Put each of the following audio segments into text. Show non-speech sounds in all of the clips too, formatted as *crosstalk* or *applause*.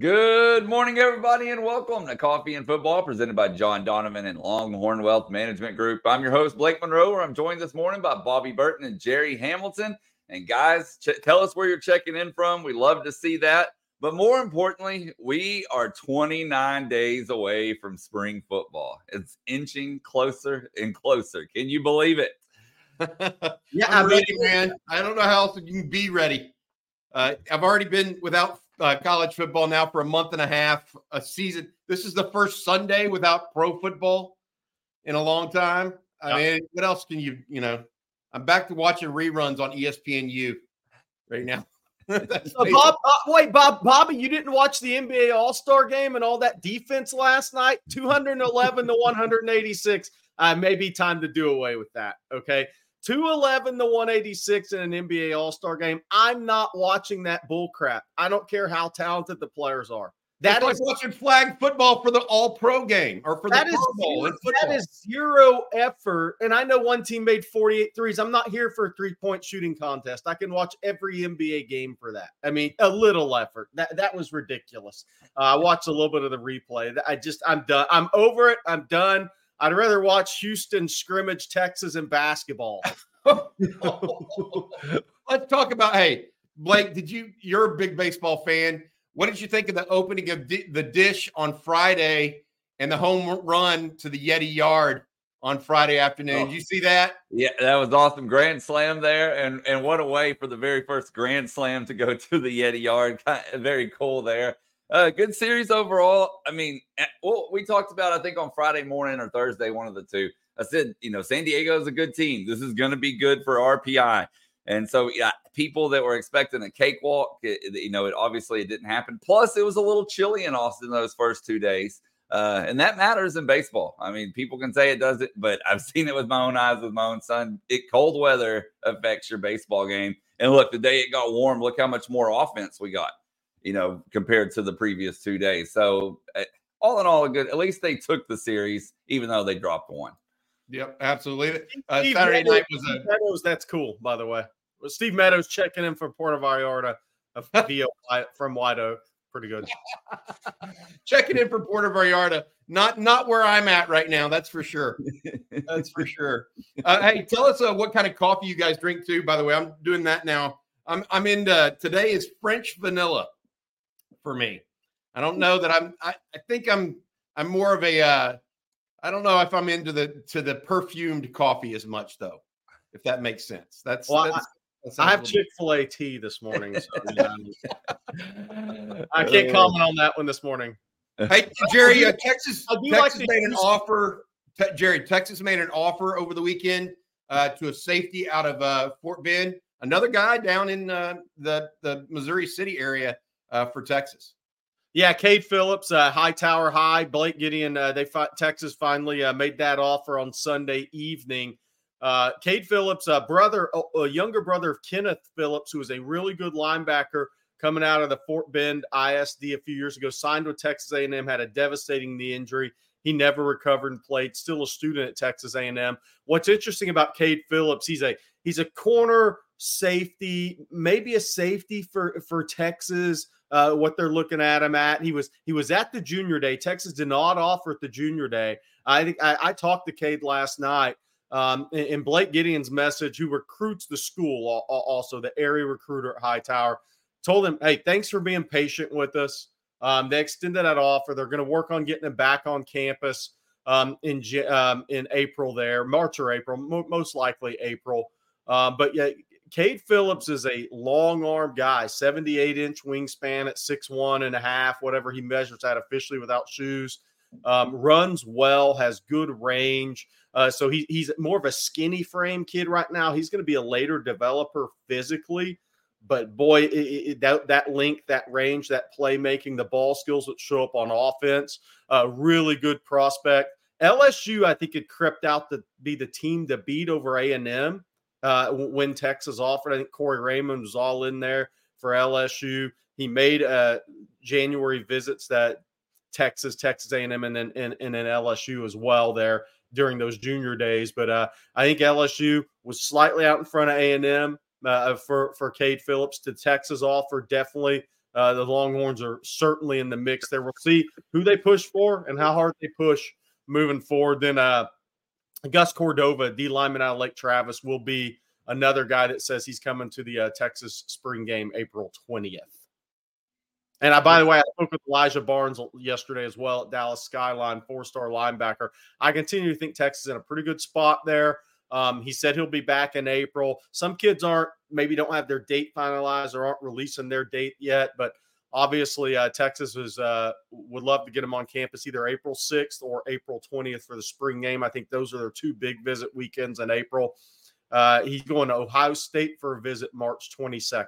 Good morning, everybody, and welcome to Coffee and Football, presented by John Donovan and Longhorn Wealth Management Group. I'm your host, Blake Monroe. I'm joined this morning by Bobby Burton and Jerry Hamilton. And guys, ch- tell us where you're checking in from. We love to see that. But more importantly, we are 29 days away from spring football. It's inching closer and closer. Can you believe it? *laughs* yeah, I'm ready, man. I don't know how else you can be ready. Uh, I've already been without uh, college football now for a month and a half, a season. This is the first Sunday without pro football in a long time. I mean, what else can you, you know? I'm back to watching reruns on ESPNU right now. *laughs* uh, Bob, uh, wait, Bob, Bobby, you didn't watch the NBA All Star game and all that defense last night? *laughs* 211 to 186. Uh, maybe time to do away with that. Okay. 211 to 186 in an NBA All Star game. I'm not watching that bull crap. I don't care how talented the players are. That is like watching flag football for the All Pro game or for that the is Bowl. Zero, that is zero effort. And I know one team made 48 threes. I'm not here for a three point shooting contest. I can watch every NBA game for that. I mean, a little effort. That that was ridiculous. Uh, I watched a little bit of the replay. I just I'm done. I'm over it. I'm done. I'd rather watch Houston scrimmage Texas in basketball. *laughs* Let's talk about hey, Blake, did you you're a big baseball fan. What did you think of the opening of the Disch on Friday and the home run to the Yeti Yard on Friday afternoon? Oh. Did you see that? Yeah, that was awesome. Grand slam there. And and what a way for the very first grand slam to go to the Yeti Yard. Very cool there. Uh, good series overall. I mean, eh, well, we talked about, I think, on Friday morning or Thursday, one of the two. I said, you know, San Diego is a good team. This is going to be good for RPI. And so, yeah, people that were expecting a cakewalk, it, you know, it obviously it didn't happen. Plus, it was a little chilly in Austin those first two days. Uh, and that matters in baseball. I mean, people can say it doesn't, but *laughs* I've seen it with my own eyes with my own son. It cold weather affects your baseball game. And look, the day it got warm, look how much more offense we got, you know, compared to the previous two days. So, uh, all in all, a good. At least they took the series, even though they dropped one. Yep, absolutely. Uh, Saturday Meadows, night was a Meadows. That's cool, by the way. Well, Steve Meadows checking in for Puerto Vallarta via *laughs* from White Oak. Pretty good. *laughs* checking in for Puerto Vallarta. Not not where I'm at right now. That's for sure. That's for sure. Uh, hey, tell us uh, what kind of coffee you guys drink too. By the way, I'm doing that now. I'm I'm into today is French vanilla for me. I don't know that I'm. I, I think I'm. I'm more of a. Uh, I don't know if I'm into the to the perfumed coffee as much though, if that makes sense. That's, well, that's I, I have Chick Fil A tea this morning. So, *laughs* I can't comment on that one this morning. Hey *laughs* Jerry, uh, Texas, Texas like made an offer. Te- Jerry, Texas made an offer over the weekend uh, to a safety out of uh, Fort Bend. Another guy down in uh, the the Missouri City area uh, for Texas. Yeah, Cade Phillips, uh, Hightower High, Blake Gideon. Uh, they fought, Texas finally uh, made that offer on Sunday evening. Uh, Cade Phillips, a brother, a younger brother of Kenneth Phillips, who was a really good linebacker coming out of the Fort Bend ISD a few years ago, signed with Texas A&M, had a devastating knee injury. He never recovered and played. Still a student at Texas A&M. What's interesting about Cade Phillips? He's a he's a corner safety, maybe a safety for for Texas uh, what they're looking at him at. He was he was at the junior day. Texas did not offer at the junior day. I think I, talked to Cade last night. Um, and, Blake Gideon's message, who recruits the school, also the area recruiter at Hightower, told him, "Hey, thanks for being patient with us." Um, they extended that offer. They're going to work on getting him back on campus um, in um, in April there, March or April, mo- most likely April. Um, but yeah, Cade Phillips is a long arm guy, 78 inch wingspan at six one and a half, whatever he measures at officially without shoes. Um, runs well, has good range. Uh, so he, he's more of a skinny frame kid right now. He's going to be a later developer physically, but boy, it, it, that that length, that range, that playmaking, the ball skills that show up on offense, uh, really good prospect. LSU, I think, had crept out to be the team to beat over A and M uh, when Texas offered. I think Corey Raymond was all in there for LSU. He made uh, January visits that Texas, Texas A&M, and then and, and then LSU as well there during those junior days. But uh, I think LSU was slightly out in front of A&M uh, for for Cade Phillips to Texas offer. Definitely, uh, the Longhorns are certainly in the mix there. We'll see who they push for and how hard they push moving forward. Then uh, Gus Cordova, D lineman out of Lake Travis, will be another guy that says he's coming to the uh, Texas spring game April 20th. And I, by the way, I spoke with Elijah Barnes yesterday as well at Dallas Skyline, four star linebacker. I continue to think Texas is in a pretty good spot there. Um, he said he'll be back in April. Some kids aren't, maybe don't have their date finalized or aren't releasing their date yet, but obviously uh, Texas uh, would love to get him on campus either April 6th or April 20th for the spring game. I think those are their two big visit weekends in April. Uh, he's going to Ohio State for a visit March 22nd.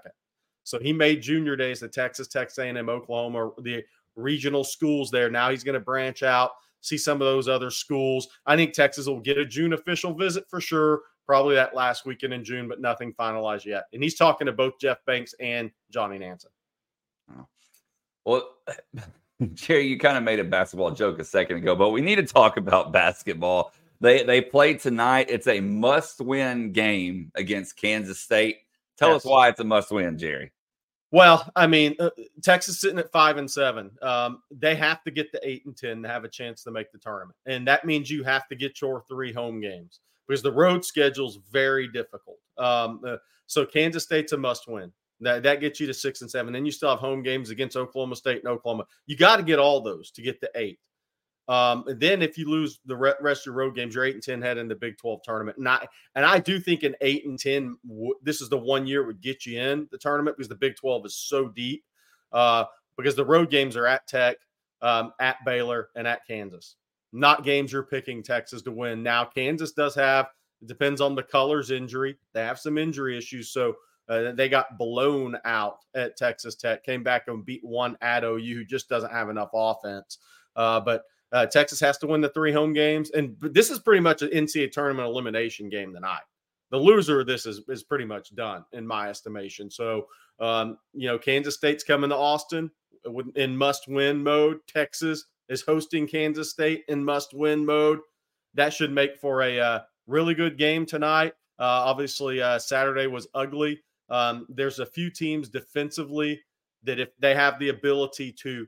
So he made junior days at Texas, Texas A&M, Oklahoma, the regional schools there. Now he's going to branch out, see some of those other schools. I think Texas will get a June official visit for sure, probably that last weekend in June, but nothing finalized yet. And he's talking to both Jeff Banks and Johnny Nansen. Well, *laughs* Jerry, you kind of made a basketball joke a second ago, but we need to talk about basketball. They they play tonight. It's a must-win game against Kansas State. Tell yes. us why it's a must-win, Jerry. Well, I mean, uh, Texas sitting at five and seven. Um, they have to get to eight and ten to have a chance to make the tournament, and that means you have to get your three home games because the road schedule is very difficult. Um, uh, so Kansas State's a must-win. That that gets you to six and seven. Then you still have home games against Oklahoma State and Oklahoma. You got to get all those to get to eight. Um, then if you lose the rest of your road games, you're eight and ten head in the Big Twelve tournament. And I and I do think an eight and ten, this is the one year would get you in the tournament because the Big Twelve is so deep. Uh, because the road games are at Tech, um, at Baylor, and at Kansas. Not games you're picking Texas to win. Now Kansas does have. It depends on the colors injury. They have some injury issues, so uh, they got blown out at Texas Tech. Came back and beat one at OU, who just doesn't have enough offense. Uh, but uh, Texas has to win the three home games, and this is pretty much an NCAA tournament elimination game tonight. The loser of this is is pretty much done in my estimation. So, um, you know, Kansas State's coming to Austin in must win mode. Texas is hosting Kansas State in must win mode. That should make for a uh, really good game tonight. Uh, obviously, uh, Saturday was ugly. Um, there's a few teams defensively that if they have the ability to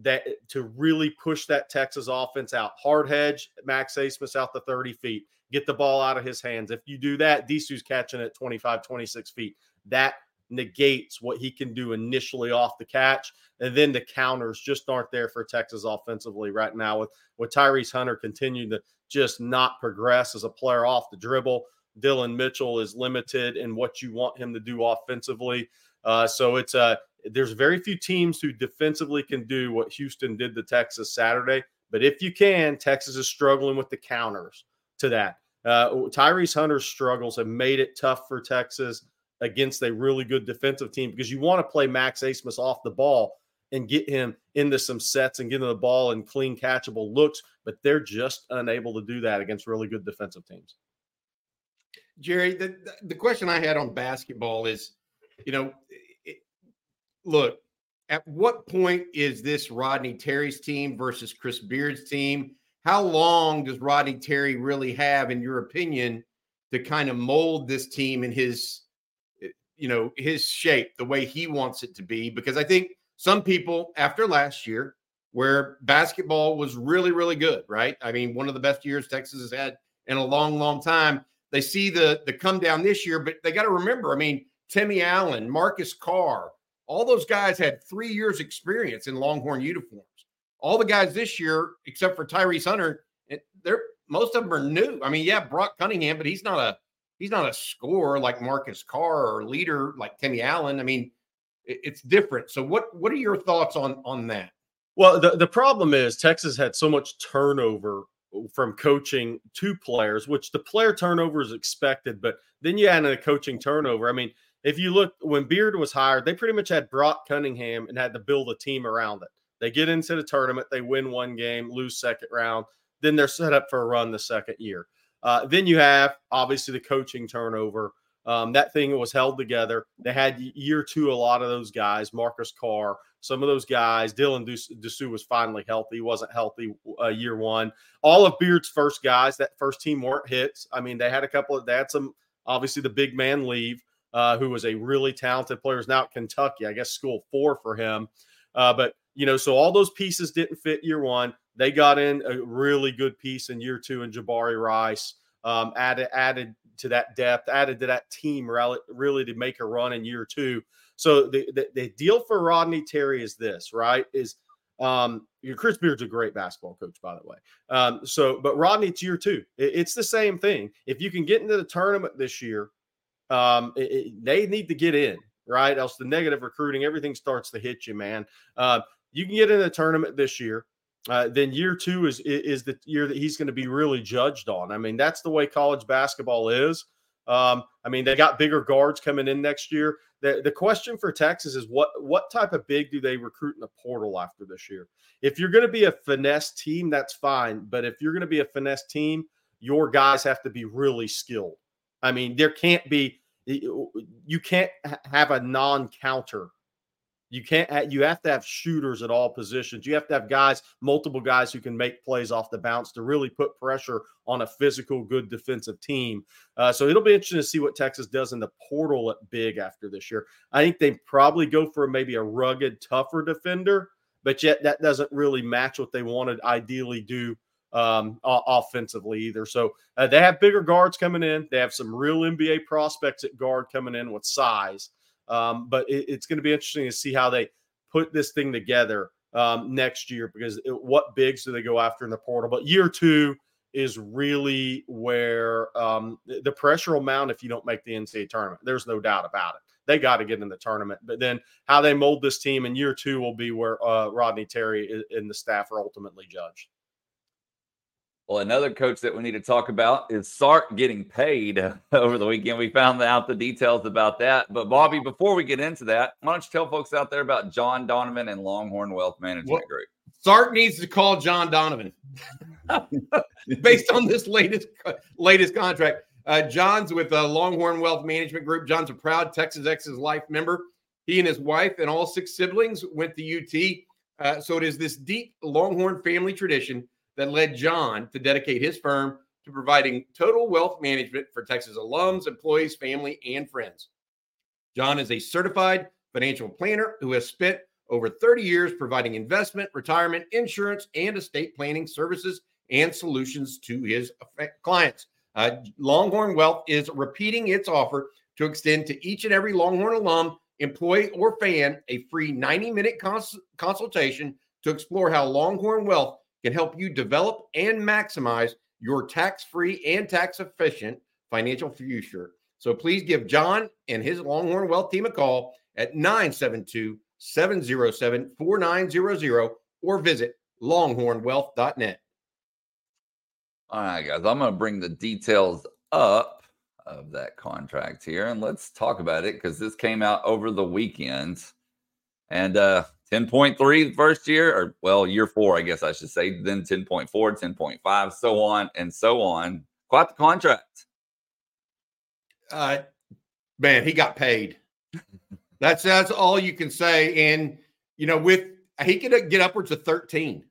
that to really push that Texas offense out, hard hedge Max Abmas out the 30 feet, get the ball out of his hands. If you do that, Disu's catching at 25, 26 feet. That negates what he can do initially off the catch. And then the counters just aren't there for Texas offensively right now with, with Tyrese Hunter continuing to just not progress as a player off the dribble. Dillon Mitchell is limited in what you want him to do offensively. Uh, so it's a uh, there's very few teams who defensively can do what Houston did to Texas Saturday. But if you can, Texas is struggling with the counters to that. Uh, Tyrese Hunter's struggles have made it tough for Texas against a really good defensive team because you want to play Max Abmas off the ball and get him into some sets and get him the ball and clean catchable looks, but they're just unable to do that against really good defensive teams. Jerry, the, the question I had on basketball is, you know, it, look, at what point is this Rodney Terry's team versus Chris Beard's team? How long does Rodney Terry really have, in your opinion, to kind of mold this team in his, you know, his shape, the way he wants it to be? Because I think some people after last year, where basketball was really, really good, right? I mean, one of the best years Texas has had in a long, long time. They see the the come down this year, but they got to remember. I mean, Timmy Allen, Marcus Carr, all those guys had three years experience in Longhorn uniforms. All the guys this year, except for Tyrese Hunter, they're most of them are new. I mean, yeah, Brock Cunningham, but he's not a he's not a scorer like Marcus Carr or leader like Timmy Allen. I mean, it, it's different. So what what are your thoughts on on that? Well, the, the problem is Texas had so much turnover from coaching to players, which the player turnover is expected, but then you add in a coaching turnover. I mean, if you look when Beard was hired, they pretty much had Brock Cunningham and had to build a team around it. They get into the tournament, they win one game, lose second round, then they're set up for a run the second year. Uh, then you have obviously the coaching turnover. Um, that thing was held together. They had year two, a lot of those guys, Marcus Carr, some of those guys. Dylan Disu was finally healthy. He wasn't healthy uh, year one. All of Beard's first guys, that first team weren't hits. I mean, they had a couple of, they had some, obviously the big man leave, uh, who was a really talented player, is now at Kentucky. I guess school four for him. Uh, but, you know, so all those pieces didn't fit year one. They got in a really good piece in year two in Jabari Rice. Um, added added to that depth, added to that team really, really to make a run in year two. So the, the, the deal for Rodney Terry is this, right? Is um, Chris Beard's a great basketball coach, by the way. Um, so, but Rodney, it's year two. It, it's the same thing. If you can get into the tournament this year, um, it, it, they need to get in, right? Else the negative recruiting, everything starts to hit you, man. Uh, you can get in the tournament this year. Uh, then year two is is the year that he's going to be really judged on. I mean, that's the way college basketball is. Um, I mean, they got bigger guards coming in next year. The, the question for Texas is what what type of big do they recruit in the portal after this year? If you're going to be a finesse team, that's fine. But if you're going to be a finesse team, your guys have to be really skilled. I mean, there can't be you can't have a non-counter you can't. You have to have shooters at all positions. You have to have guys, multiple guys who can make plays off the bounce to really put pressure on a physical, good defensive team. Uh, so it'll be interesting to see what Texas does in the portal at big after this year. I think they probably go for maybe a rugged, tougher defender, but yet that doesn't really match what they wanted ideally do um, offensively either. So uh, they have bigger guards coming in. They have some real NBA prospects at guard coming in with size. Um, but it, it's going to be interesting to see how they put this thing together um, next year because it, what bigs do they go after in the portal? But year two is really where um, the pressure will mount if you don't make the NCAA tournament. There's no doubt about it. They got to get in the tournament. But then how they mold this team in year two will be where uh, Rodney Terry and the staff are ultimately judged. Well, another coach that we need to talk about is Sark getting paid *laughs* over the weekend. We found out the details about that. But Bobby, before we get into that, why don't you tell folks out there about John Donovan and Longhorn Wealth Management well, Group? Sark needs to call John Donovan *laughs* based on this latest latest contract. Uh, John's with uh, Longhorn Wealth Management Group. John's a proud Texas Ex's Life member. He and his wife and all six siblings went to UT. Uh, so it is this deep Longhorn family tradition that led John to dedicate his firm to providing total wealth management for Texas alums, employees, family, and friends. John is a certified financial planner who has spent over 30 years providing investment, retirement, insurance, and estate planning services and solutions to his clients. Uh, Longhorn Wealth is repeating its offer to extend to each and every Longhorn alum, employee, or fan a free 90 minute cons- consultation to explore how Longhorn Wealth can help you develop and maximize your tax free and tax efficient financial future. So please give John and his Longhorn Wealth team a call at 972 707 4900 or visit longhornwealth.net. All right, guys, I'm going to bring the details up of that contract here and let's talk about it because this came out over the weekend. And uh, 10.3 first year, or well, year four, I guess I should say, then 10.4, 10.5, so on and so on. Quite the contract. Uh, man, he got paid. that's that's all you can say. And you know, with he could get upwards of 13.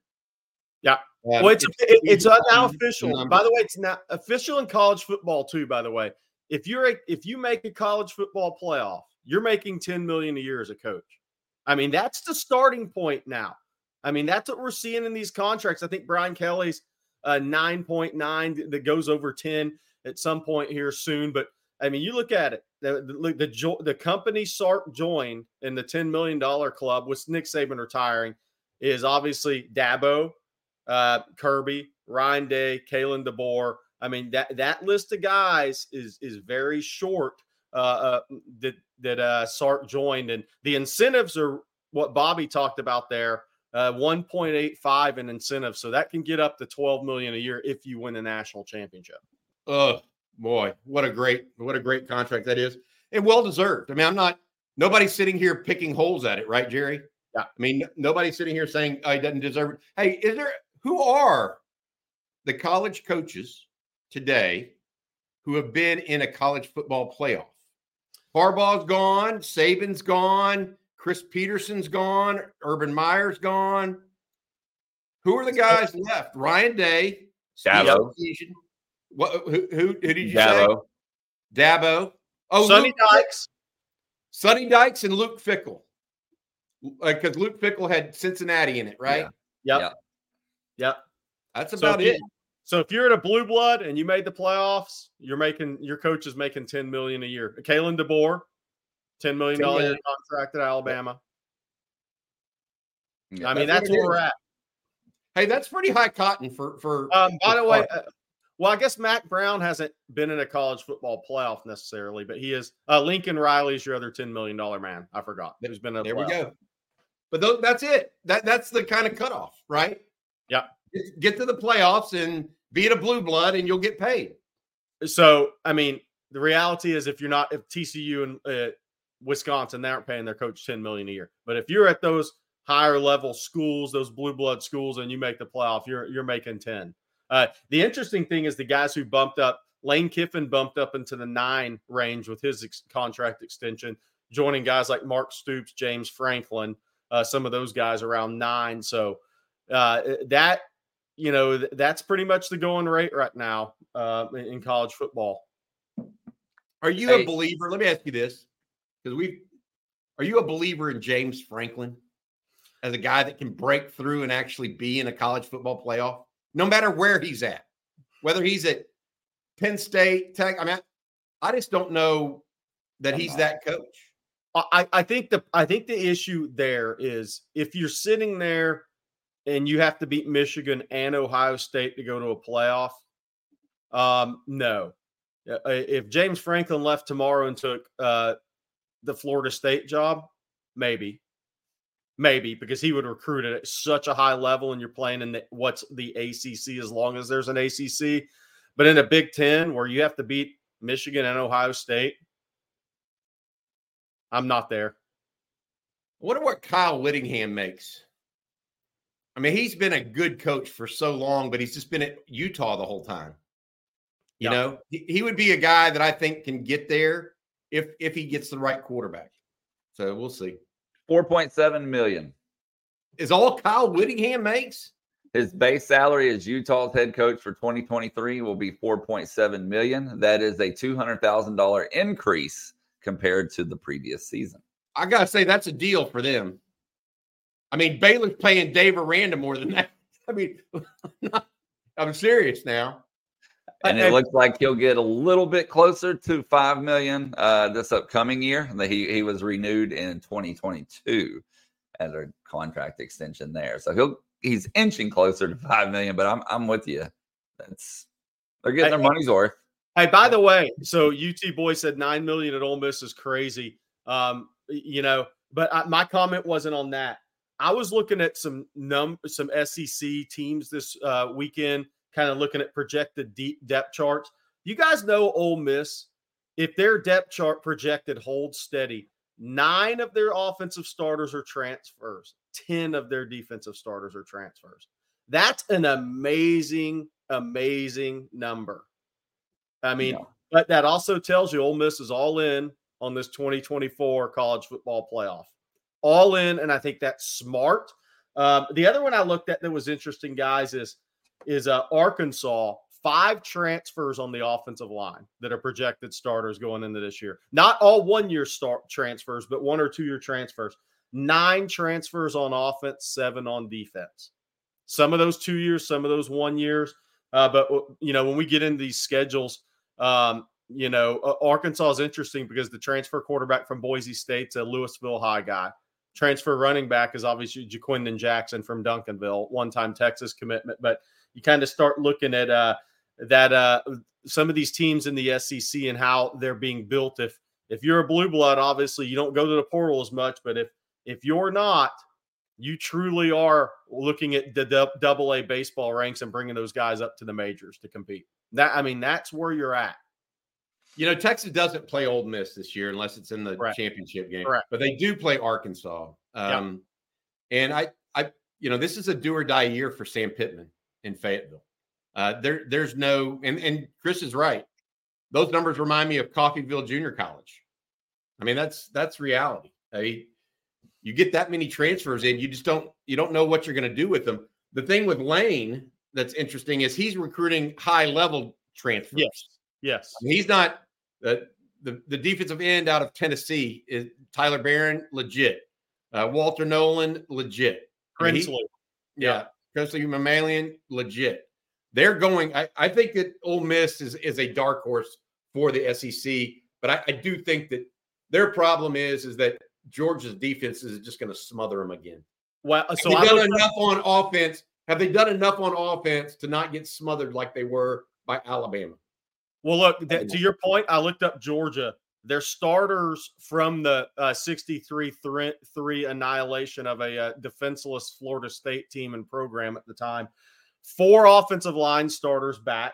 Yeah. well, it's it's, it's now official. By the way, it's now official in college football too. By the way, if you're a, if you make a college football playoff, you're making 10 million a year as a coach. I mean, that's the starting point now. I mean, that's what we're seeing in these contracts. I think Brian Kelly's uh, 9.9 that goes over 10 at some point here soon. But I mean, you look at it. The the, the, the company Sark joined in the $10 million club with Nick Saban retiring is obviously Dabo, uh, Kirby, Ryan Day, Kalen DeBoer. I mean, that that list of guys is is very short uh, uh, that that uh, Sark joined, and the incentives are what Bobby talked about there. Uh, 1.85 in incentives, so that can get up to 12 million a year if you win a national championship. Oh boy, what a great what a great contract that is, and well deserved. I mean, I'm not nobody's sitting here picking holes at it, right, Jerry? Yeah. I mean, nobody's sitting here saying oh, he doesn't deserve it. Hey, is there who are the college coaches today who have been in a college football playoff? Harbaugh's gone, Saban's gone, Chris Petersen's gone, Urban Meyer's gone. Who are the guys left? Ryan Day, Dabo. What? Who, who, who did you Dabo. say? Dabo. Oh, Sonny Luke, Dykes. Sonny Dykes and Luke Fickell. Uh, because Luke Fickell had Cincinnati in it, right? Yeah. Yep. Yeah. Yep. That's about if you- it. So if you're at a blue blood and you made the playoffs, you're making your coach is making 10 million a year. Kalen DeBoer, 10 million $10 contract at Alabama. Yeah. I mean, That's that's, we're at. Hey, that's pretty high cotton for for. Um, by for the way, uh, well, I guess Mac Brown hasn't been in a college football playoff necessarily, but he is. Uh, Lincoln Riley is your other ten million dollar man. I forgot. Who's been a there we go. But those, that's it. That that's the kind of cutoff, right? Yeah. Get, to the playoffs and be it a blue blood, and you'll get paid. So, I mean, the reality is, if you're not, if TCU and uh, Wisconsin, they aren't paying their coach ten million a year. But if you're at those higher level schools, those blue blood schools, and you make the playoff, you're you're making ten. Uh, the interesting thing is the guys who bumped up. Lane Kiffin bumped up into the nine range with his ex- contract extension, joining guys like Mark Stoops, James Franklin, uh, some of those guys around nine. So uh, that you know th- that's pretty much the going rate right now uh, in in college football. Are you Hey. a believer? Let me ask you this, because we are you a believer in James Franklin as a guy that can break through and actually be in a college football playoff, no matter where he's at, whether he's at Penn State, Tech. I mean, I, I just don't know that he's that coach. I, I think the I think the issue there is if you're sitting there and you have to beat Michigan and Ohio State to go to a playoff. Um, no, Uh, if James Franklin left tomorrow and took uh, the Florida State job, maybe, maybe because he would recruit at such a high level, and you're playing in the, what's the ACC as long as there's an ACC. But in a Big Ten where you have to beat Michigan and Ohio State, I'm not there. I wonder what Kyle Whittingham makes. I mean, he's been a good coach for so long, but he's just been at Utah the whole time. You Yeah. know, he, he would be a guy that I think can get there if if he gets the right quarterback. So we'll see. 4.7 million. Is all Kyle Whittingham makes? His base salary as Utah's head coach for 2023 will be 4.7 million. That is a $200,000 increase compared to the previous season. I gotta say that's a deal for them. I mean, Baylor's playing Dave Aranda more than that. *laughs* I mean, *laughs* I'm serious now. And it looks like he'll get a little bit closer to 5 million uh, this upcoming year. He, he was renewed in 2022 as a contract extension there. So he'll he's inching closer to 5 million, but I'm I'm with you. That's they're getting their I- money's worth. Hey, by the way, so UT boy said nine million at Ole Miss is crazy. Um, you know, but I, my comment wasn't on that. I was looking at some num some SEC teams this uh, weekend, kind of looking at projected deep depth charts. You guys know Ole Miss, if their depth chart projected holds steady, nine of their offensive starters are transfers, ten of their defensive starters are transfers. That's an amazing, amazing number. I mean, Yeah. but that also tells you Ole Miss is all in on this 2024 college football playoff. All in, and I think that's smart. Um, the other one I looked at that was interesting, guys, is is uh, Arkansas. Five transfers on the offensive line that are projected starters going into this year. Not all one year start transfers, but one or two year transfers. Nine transfers on offense, seven on defense. Some of those two years, some of those one years. Uh, but you know, when we get into these schedules, um, you know, uh, Arkansas is interesting because the transfer quarterback from Boise State's a Louisville High guy. Transfer running back is obviously Ja'Quinden Jackson from Duncanville, one-time Texas commitment. But you kind of start looking at uh, that uh, some of these teams in the SEC and how they're being built. If if you're a blue blood, obviously you don't go to the portal as much. But if if you're not, you truly are looking at the double A baseball ranks and bringing those guys up to the majors to compete. That I mean, that's where you're at. You know, Texas doesn't play Ole Miss this year unless it's in the Correct. championship game. Correct. But they do play Arkansas. Um. And I, I, you know, this is a do or die year for Sam Pittman in Fayetteville. Uh, there, there's no, and and Chris is right. Those numbers remind me of Coffeyville Junior College. I mean, that's that's reality. I mean, you get that many transfers in, you just don't you don't know what you're going to do with them. The thing with Lane that's interesting is he's recruiting high level transfers. Yes, yes. I mean, he's not uh, the the defensive end out of Tennessee is Tyler Baron, legit, uh, Walter Nolen, legit, Princely, I mean, yeah, Princely Umanmielen legit. They're going. I, I think that Ole Miss is is a dark horse for the SEC, but I, I do think that their problem is is that Georgia's defense is just going to smother them again. Well, so they've done enough on offense. Have they done enough on offense to not get smothered like they were by Alabama? Well, look that, to your point. I looked up Georgia. Their starters from the uh, 63 3 annihilation of a uh, defenseless Florida State team and program at the time. Four offensive line starters back.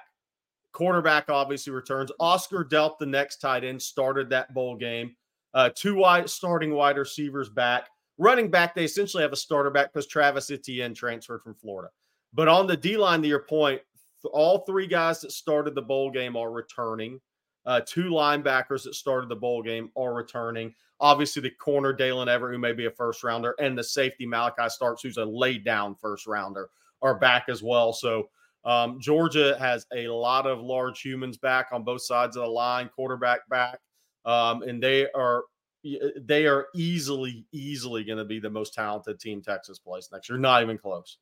Quarterback obviously returns. Oscar Delp, the next tight end, started that bowl game. Uh, two wide starting wide receivers back. Running back, they essentially have a starter back because Travis Etienne transferred from Florida. But on the D line, to your point, all three guys that started the bowl game are returning. Uh, two linebackers that started the bowl game are returning. Obviously, the corner Daylen Everette, who may be a first rounder, and the safety Malachi Starks, who's a laid down first rounder, are back as well. So um, Georgia has a lot of large humans back on both sides of the line, quarterback back, um, and they are they are easily easily going to be the most talented team Texas plays next year. Not even close.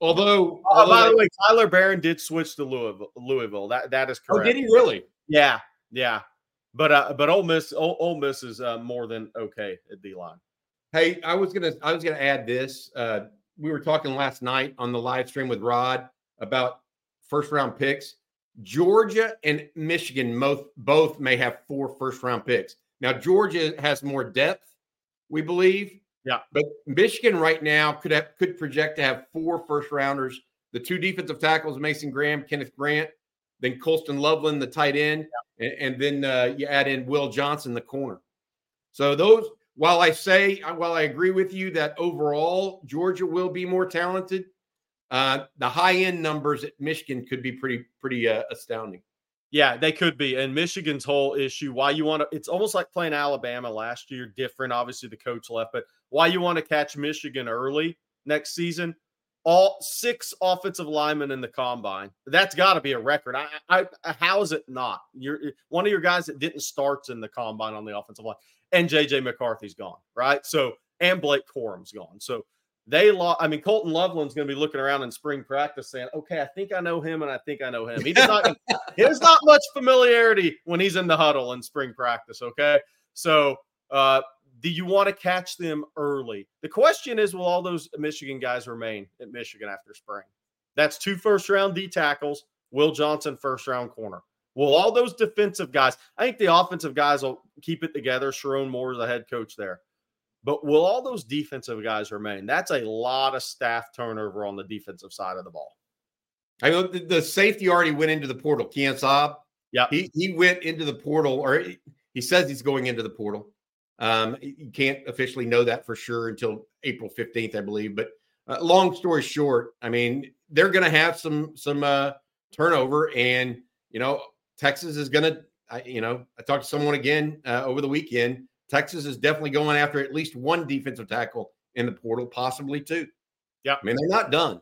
Although, oh, by the way, Tyler Baron did switch to Louisville. Louisville. That that is correct. Oh, did he really? Yeah, yeah. But uh, but Ole Miss, Ole, Ole Miss is uh, more than okay at D line. Hey, I was gonna I was gonna add this. Uh, we were talking last night on the live stream with Rod about first round picks. Georgia and Michigan both both may have four first round picks. Now Georgia has more depth, we believe. Yeah. But Michigan right now could have could project to have four first rounders. The two defensive tackles, Mason Graham, Kenneth Grant, then Colston Loveland, the tight end, yeah. and, and, then uh, you add in Will Johnson, the corner. So those, while I say, while I agree with you that overall Georgia will be more talented, uh, the high end numbers at Michigan could be pretty pretty uh, astounding. Yeah, they could be. And Michigan's whole issue, why you want to, it's almost like playing Alabama last year, different. Obviously, the coach left, but why you want to catch Michigan early next season? All six offensive linemen in the combine. That's got to be a record. I, I, how is it not? You're one of your guys that didn't start in the combine on the offensive line, and JJ McCarthy's gone, right? So, and Blake Corum's gone. So, they lost. I mean, Colston Loveland's going to be looking around in spring practice saying, "Okay, I think I know him, and I think I know him." He does not. there's not much familiarity when he's in the huddle in spring practice. Okay, so uh, do you want to catch them early? The question is, will all those Michigan guys remain at Michigan after spring? That's two first round D tackles. Will Johnson, first round corner. Will all those defensive guys? I think the offensive guys will keep it together. Sherrone Moore is the head coach there. But will all those defensive guys remain? That's a lot of staff turnover on the defensive side of the ball. I know the, the safety already went into the portal. Keon Sabb. Yeah. He he went into the portal, or he, he says he's going into the portal. Um, you can't officially know that for sure until April 15th, I believe. But uh, long story short, I mean, they're going to have some some uh, turnover, and you know, Texas is going to. You know, I talked to someone again uh, over the weekend Texas is definitely going after at least one defensive tackle in the portal, possibly two. Yeah. I mean, they're not done.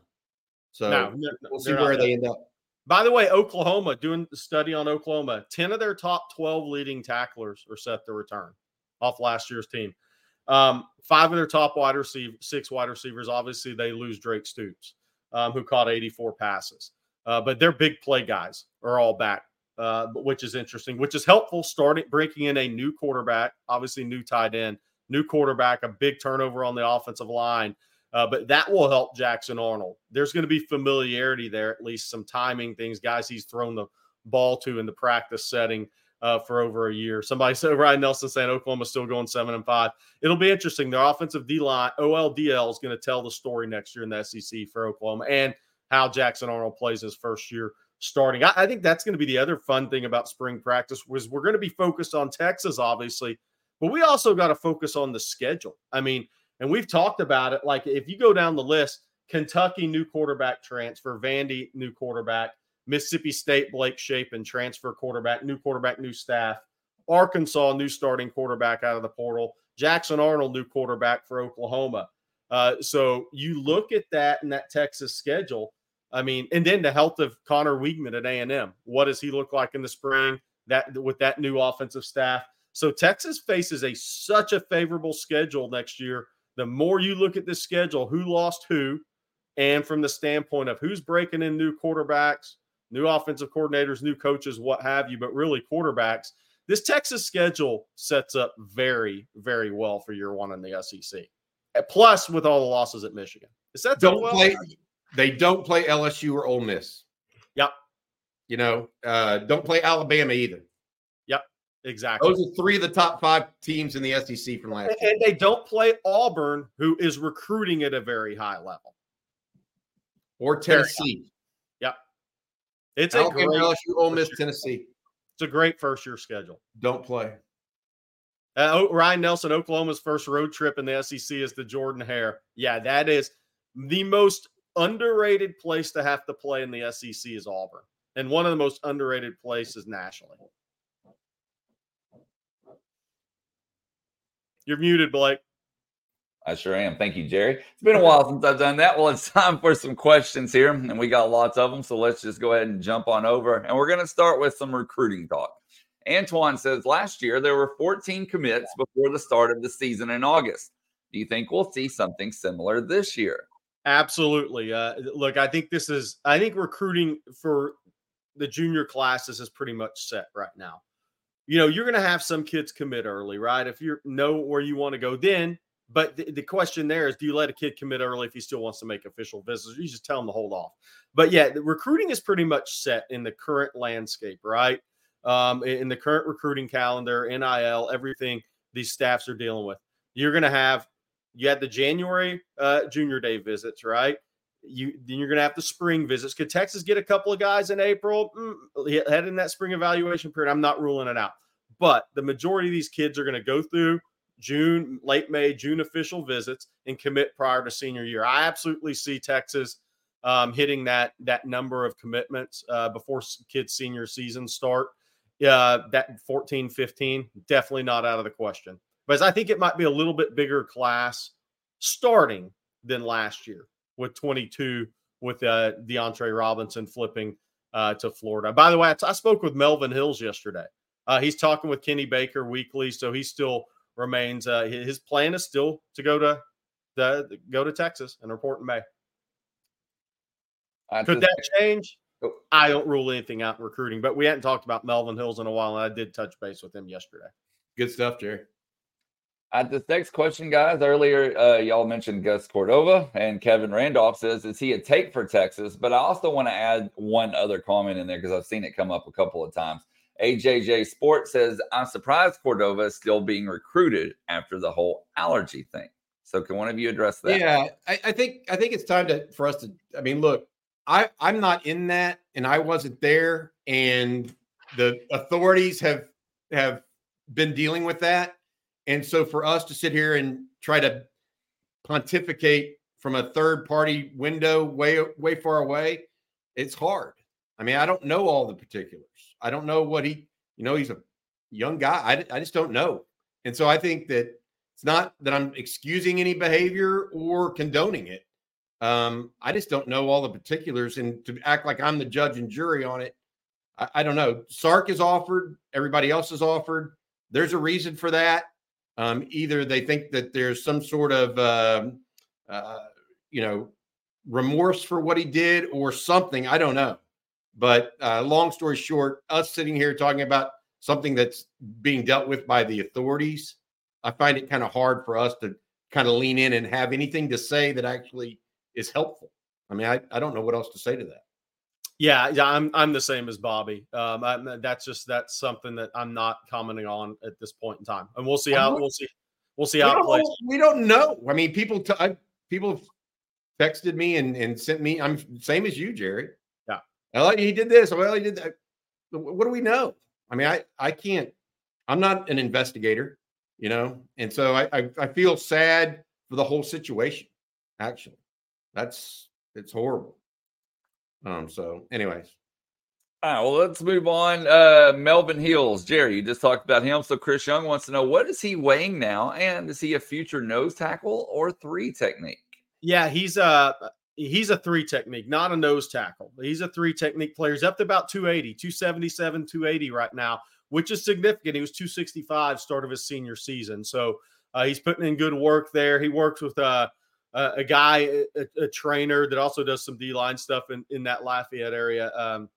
So no, we'll see where they end up. By the way, Oklahoma, doing the study on Oklahoma, 10 of their top 12 leading tacklers are set to return off last year's team. Um, five of their top wide receivers, six wide receivers, obviously they lose Drake Stoops, um, who caught 84 passes. Uh, but their big play guys are all back, uh, which is interesting, which is helpful. Starting breaking in a new quarterback, obviously new tight end, new quarterback, a big turnover on the offensive line. Uh, but that will help Jackson Arnold. There's going to be familiarity there, at least some timing things, guys he's thrown the ball to in the practice setting uh, for over a year. Somebody said Ryan Nelson saying Oklahoma's still going seven and five. It'll be interesting. Their offensive D line, OLDL, is going to tell the story next year in the SEC for Oklahoma and how Jackson Arnold plays his first year starting. I, I think that's going to be the other fun thing about spring practice was we're going to be focused on Texas, obviously, but we also got to focus on the schedule. I mean, and we've talked about it. Like if you go down the list, Kentucky new quarterback transfer, Vandy new quarterback, Mississippi State, Blake Shapen, transfer quarterback, new quarterback, new staff. Arkansas, new starting quarterback out of the portal. Jackson Arnold, new quarterback for Oklahoma. Uh, so you look at that and that Texas schedule. I mean, and then the health of Conner Weigman at A and M. What does he look like in the spring? That with that new offensive staff. So Texas faces a such a favorable schedule next year. The more you look at this schedule, who lost who, and from the standpoint of who's breaking in new quarterbacks, new offensive coordinators, new coaches, what have you, but really quarterbacks. This Texas schedule sets up very, very well for year one in the SEC. Plus, with all the losses at Michigan, it sets don't well. play. They don't play LSU or Ole Miss. Yep. You know, uh, don't play Alabama either. Yep. Exactly. Those are three of the top five teams in the SEC from last and, year. And they don't play Auburn, who is recruiting at a very high level. Or Tennessee. It's a great LSU, Ole Miss, Tennessee. It's a great first year schedule. Don't play. Uh, Ryan Nelson, Oklahoma's first road trip in the SEC is the Jordan Hare. Yeah, that is the most underrated place to have to play in the SEC is Auburn, and one of the most underrated places nationally. You're muted, Blake. I sure am. Thank you, Jerry. It's been a while since I've done that. Well, it's *laughs* time for some questions here, and we got lots of them. So let's just go ahead and jump on over. And we're going to start with some recruiting talk. Antoine says last year there were 14 commits before the start of the season in August. Do you think we'll see something similar this year? Absolutely. Uh, look, I think this is, I think recruiting for the junior classes is pretty much set right now. You know, you're going to have some kids commit early, right? If you know where you want to go, then but the, the, question there is, do you let a kid commit early if he still wants to make official visits? you just tell him to hold off. But yeah, the recruiting is pretty much set in the current landscape, right? Um, in the current recruiting calendar, NIL, everything these staffs are dealing with. You're going to have you had the January uh, junior day visits, right? You then you're going to have the spring visits. Could Texas get a couple of guys in April? Mm, head in that spring evaluation period. I'm not ruling it out, but the majority of these kids are going to go through June, late May, June official visits and commit prior to senior year. I absolutely see Texas um, hitting that that number of commitments uh, before kids' senior season start. Uh, that 14, 15, definitely not out of the question. But I think it might be a little bit bigger class starting than last year with 22 with uh, DeAndre Robinson flipping uh, to Florida. By the way, I, t- I spoke with Melvin Hills yesterday. Uh, he's talking with Kenny Baker weekly, so he's still remains. Uh, his plan is still to go to the go to Texas and report in May. I Could that change? Oh. I don't rule anything out in recruiting, but we hadn't talked about Melvin Hills in a while, and I did touch base with him yesterday. Good stuff, Jerry. At this next question, guys, earlier uh, y'all mentioned Gus Cordova, and Kevin Randolph says, Is he a take for Texas? But I also want to add one other comment in there because I've seen it come up a couple of times. AJJ Sports says, I'm surprised Cordova is still being recruited after the whole allergy thing. So can one of you address that? Yeah, I, I think I think it's time to for us to. I mean, look, I I'm not in that, and I wasn't there, and the authorities have have been dealing with that, and so for us to sit here and try to pontificate from a third party window way way far away, it's hard. I mean, I don't know all the particulars. I don't know what he, you know, he's a young guy. I, I just don't know. And so I think that it's not that I'm excusing any behavior or condoning it. Um, I just don't know all the particulars. And to act like I'm the judge and jury on it, I, I don't know. Sark is offered, everybody else is offered. There's a reason for that. Um, either they think that there's some sort of, uh, uh, you know, remorse for what he did or something. I don't know. But uh, long story short, us sitting here talking about something that's being dealt with by the authorities, I find it kind of hard for us to kind of lean in and have anything to say that actually is helpful. I mean, I, I don't know what else to say to that. Yeah, yeah, I'm I'm the same as Bobby. Um, I, that's just that's something that I'm not commenting on at this point in time, and we'll see how we'll see we'll see how we it plays. We don't know. I mean, people t- I, people texted me and and sent me. I'm same as you, Jerry. Yeah. Well, he did this. Well, he did that. What do we know? I mean, I I can't. I'm not an investigator, you know, and so I I, I feel sad for the whole situation. Actually, that's it's horrible. Um. So, anyways. All right, well, let's move on. Uh, Melvin Hills, Jerry, you just talked about him. So Chris Young wants to know what is he weighing now, and is he a future nose tackle or three technique? Yeah, he's a he's a three technique, not a nose tackle. He's a three technique player. He's up to about 280, 277, 280 right now, which is significant. He was 265 start of his senior season, so uh, he's putting in good work there. He works with uh, a, a guy, a, a, trainer that also does some D line stuff in, in that Lafayette area. Um,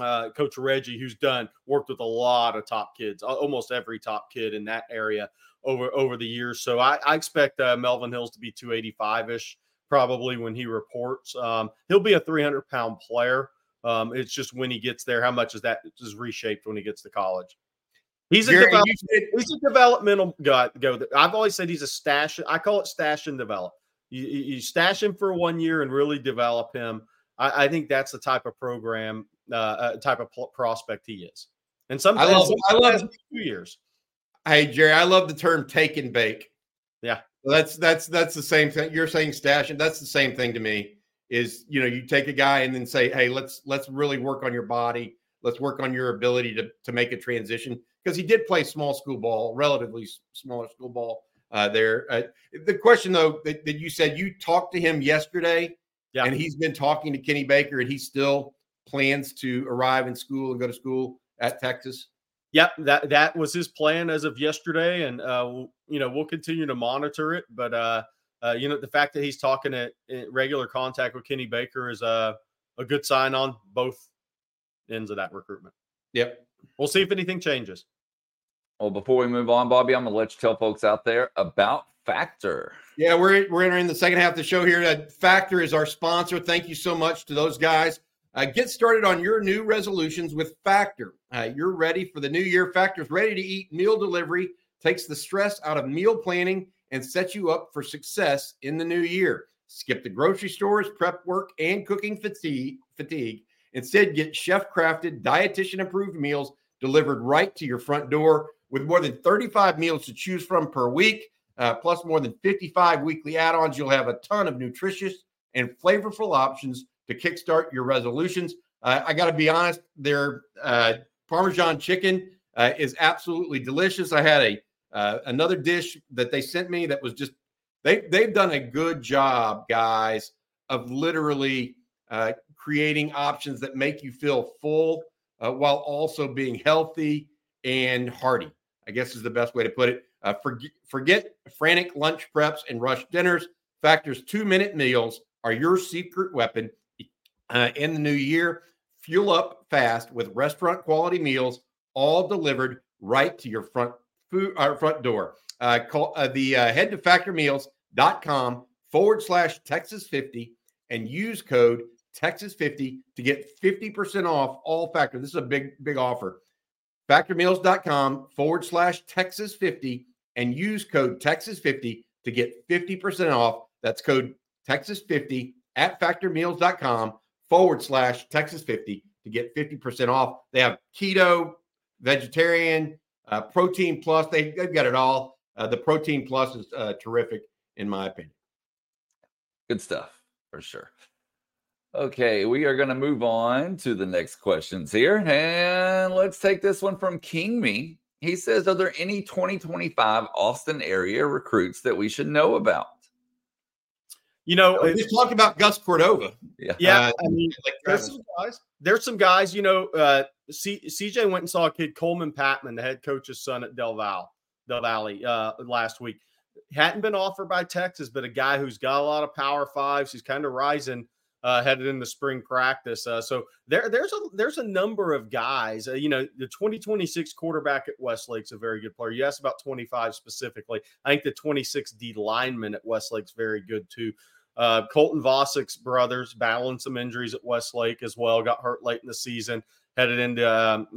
uh, Coach Reggie, who's done worked with a lot of top kids, almost every top kid in that area over over the years. So I, I expect uh, Melvin Hills to be 285 ish probably when he reports. Um, he'll be a 300 pound player. Um, it's just when he gets there, how much is that is reshaped when he gets to college. He's a, develop, he's a developmental guy. Go. I've always said he's a stash. I call it stash and develop. You, you stash him for one year and really develop him. I, I think that's the type of program, uh, uh type of prospect he is. And sometimes I love, I love two years. Hey Jerry, I love the term take and bake. Yeah, that's that's that's the same thing. You're saying stash, and that's the same thing to me. Is you know you take a guy and then say, hey, let's let's really work on your body. Let's work on your ability to to make a transition because he did play small school ball, relatively smaller school ball uh, there. Uh, the question though that, that you said you talked to him yesterday, yeah, and he's been talking to Kenny Baker, and he still plans to arrive in school and go to school at Texas. Yep, that that was his plan as of yesterday, and uh, you know we'll continue to monitor it. But uh, uh, you know the fact that he's talking at, regular contact with Kenny Baker is a a good sign on both ends of that recruitment. Yep, we'll see if anything changes. Well, before we move on, Bobby, I'm gonna let you tell folks out there about Factor. Yeah, we're we're entering the second half of the show here. Factor is our sponsor. Thank you so much to those guys. Uh, get started on your new resolutions with Factor. Uh, you're ready for the new year. Factor's ready to eat meal delivery, takes the stress out of meal planning, and sets you up for success in the new year. Skip the grocery stores, prep work, and cooking fatigue. fatigue. Instead, get chef crafted, dietitian approved meals delivered right to your front door with more than 35 meals to choose from per week, uh, plus more than 55 weekly add ons. You'll have a ton of nutritious and flavorful options to kickstart your resolutions. Uh, I got to be honest, their uh, Parmesan chicken uh, is absolutely delicious. I had a uh, another dish that they sent me that was just they they've done a good job, guys, of literally uh, creating options that make you feel full uh, while also being healthy and hearty. I guess is the best way to put it. forget, forget frantic lunch preps and rush dinners. Factor's two minute meals are your secret weapon uh, in the new year. Fuel up fast with restaurant quality meals, all delivered right to your front food uh, front door. Uh, call uh, the uh, head to factormeals.com forward slash Texas 50 and use code Texas 50 to get 50% off all factor. This is a big, big offer. Factormeals.com forward slash Texas 50 and use code Texas 50 to get 50% off. That's code Texas 50 at factormeals.com forward slash Texas 50 to get 50% off. They have keto, vegetarian, uh, protein plus. They, they've got it all. Uh, the protein plus is uh, terrific, in my opinion. Good stuff for sure. Okay, we are going to move on to the next questions here. And let's take this one from King Me. He says, Are there any 2025 Austin area recruits that we should know about? You know, we talked about Gus Cordova. Yeah, yeah. Uh, I mean, like there's some guys. There's some guys. You know, uh, C- CJ went and saw a kid Coleman Patman, the head coach's son at Del Val, Del Valle, uh, last week. Hadn't been offered by Texas, but a guy who's got a lot of power fives. He's kind of rising uh, headed into spring practice. Uh, so there, there's a there's a number of guys. Uh, you know, the 2026 quarterback at Westlake's a very good player. You asked about 25 specifically. I think the 26 D lineman at Westlake's very good too. Uh, Colton Vasek's brothers battling some injuries at Westlake as well. Got hurt late in the season. Headed into um,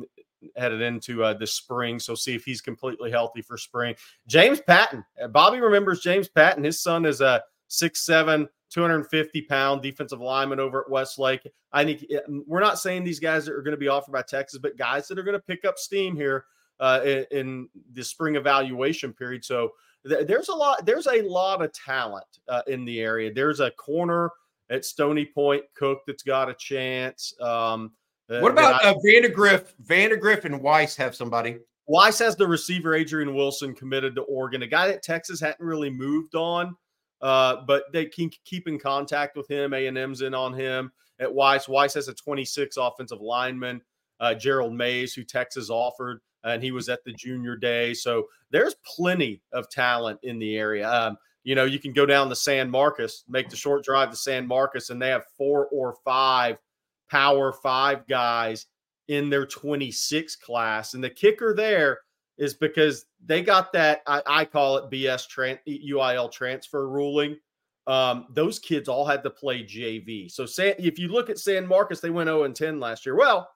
headed into uh, the spring. So see if he's completely healthy for spring. James Patton. Uh, Bobby remembers James Patton. His son is a six seven 250 pound defensive lineman over at Westlake. I think we're not saying these guys that are going to be offered by Texas, but guys that are going to pick up steam here uh, in, in, the spring evaluation period. So th- there's a lot. There's a lot of talent uh, in the area. There's a corner at Stony Point Cook that's got a chance. Um, uh, what about I, uh, Vandegrift? Vandegrift and Weiss have somebody. Weiss has the receiver Adrian Wilson committed to Oregon, a guy that Texas hadn't really moved on. Uh, but they can keep in contact with him. A and M's in on him at Weiss. Weiss has a 26 offensive lineman, uh, Gerald Mays, who Texas offered, and he was at the junior day. So there's plenty of talent in the area. Um, you know, you can go down to San Marcos, make the short drive to San Marcos, and they have four or five power five guys in their 26 class. And the kicker there is because they got that I, I call it BS tran- UIL transfer ruling. Um, those kids all had to play JV. So San, if you look at San Marcos, they went 0 and 10 last year. Well,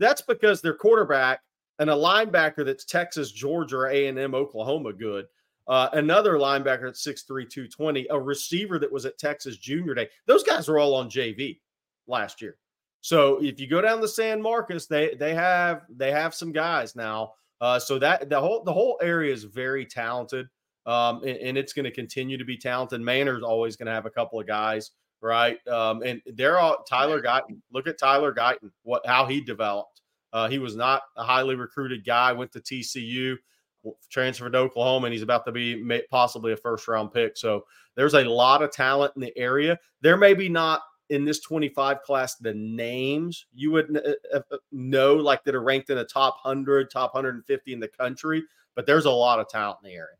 that's because their quarterback and a linebacker that's Texas, Georgia, or A&M, Oklahoma good. Uh, another linebacker at 6'3", 220, a receiver that was at Texas Junior Day. Those guys were all on JV last year. So if you go down the San Marcos, they they have they have some guys now uh, so that the whole the whole area is very talented, um, and, and, it's going to continue to be talented. Manor's always going to have a couple of guys, right? Um, and they're all Tyler Guyton. Look at Tyler Guyton, what how he developed. Uh, he was not a highly recruited guy. Went to TCU, transferred to Oklahoma, and he's about to be possibly a first round pick. So there's a lot of talent in the area. There may be not in this 25 class the names you would uh, uh, know like that are ranked in the top 100 top 150 in the country but there's a lot of talent in the area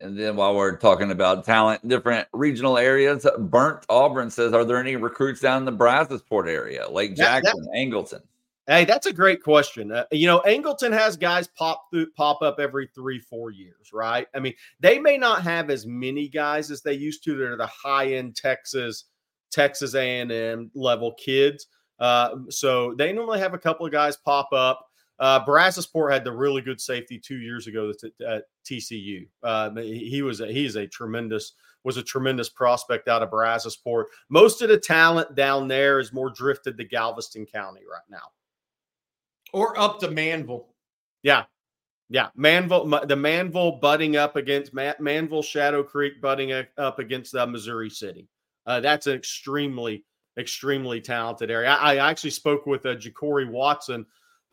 and then while we're talking about talent different regional areas burnt auburn says are there any recruits down in the brazosport area lake jackson that, that, angleton Hey, that's a great question. Uh, you know, Angleton has guys pop through, pop up every three, four years, right? I mean, they may not have as many guys as they used to. They're the high end Texas, Texas A and M level kids. Uh, so they normally have a couple of guys pop up. Uh, Brazosport had the really good safety two years ago at TCU. Uh, he was a, he's a tremendous was a tremendous prospect out of Brazosport. Most of the talent down there is more drifted to Galveston County right now or up to Manvel. Yeah. Yeah. Manvel, the Manvel butting up against Manvel Shadow Creek butting up against uh, Missouri City. Uh, that's an extremely, extremely talented area. I, I actually spoke with uh, Ja'Cory Watson,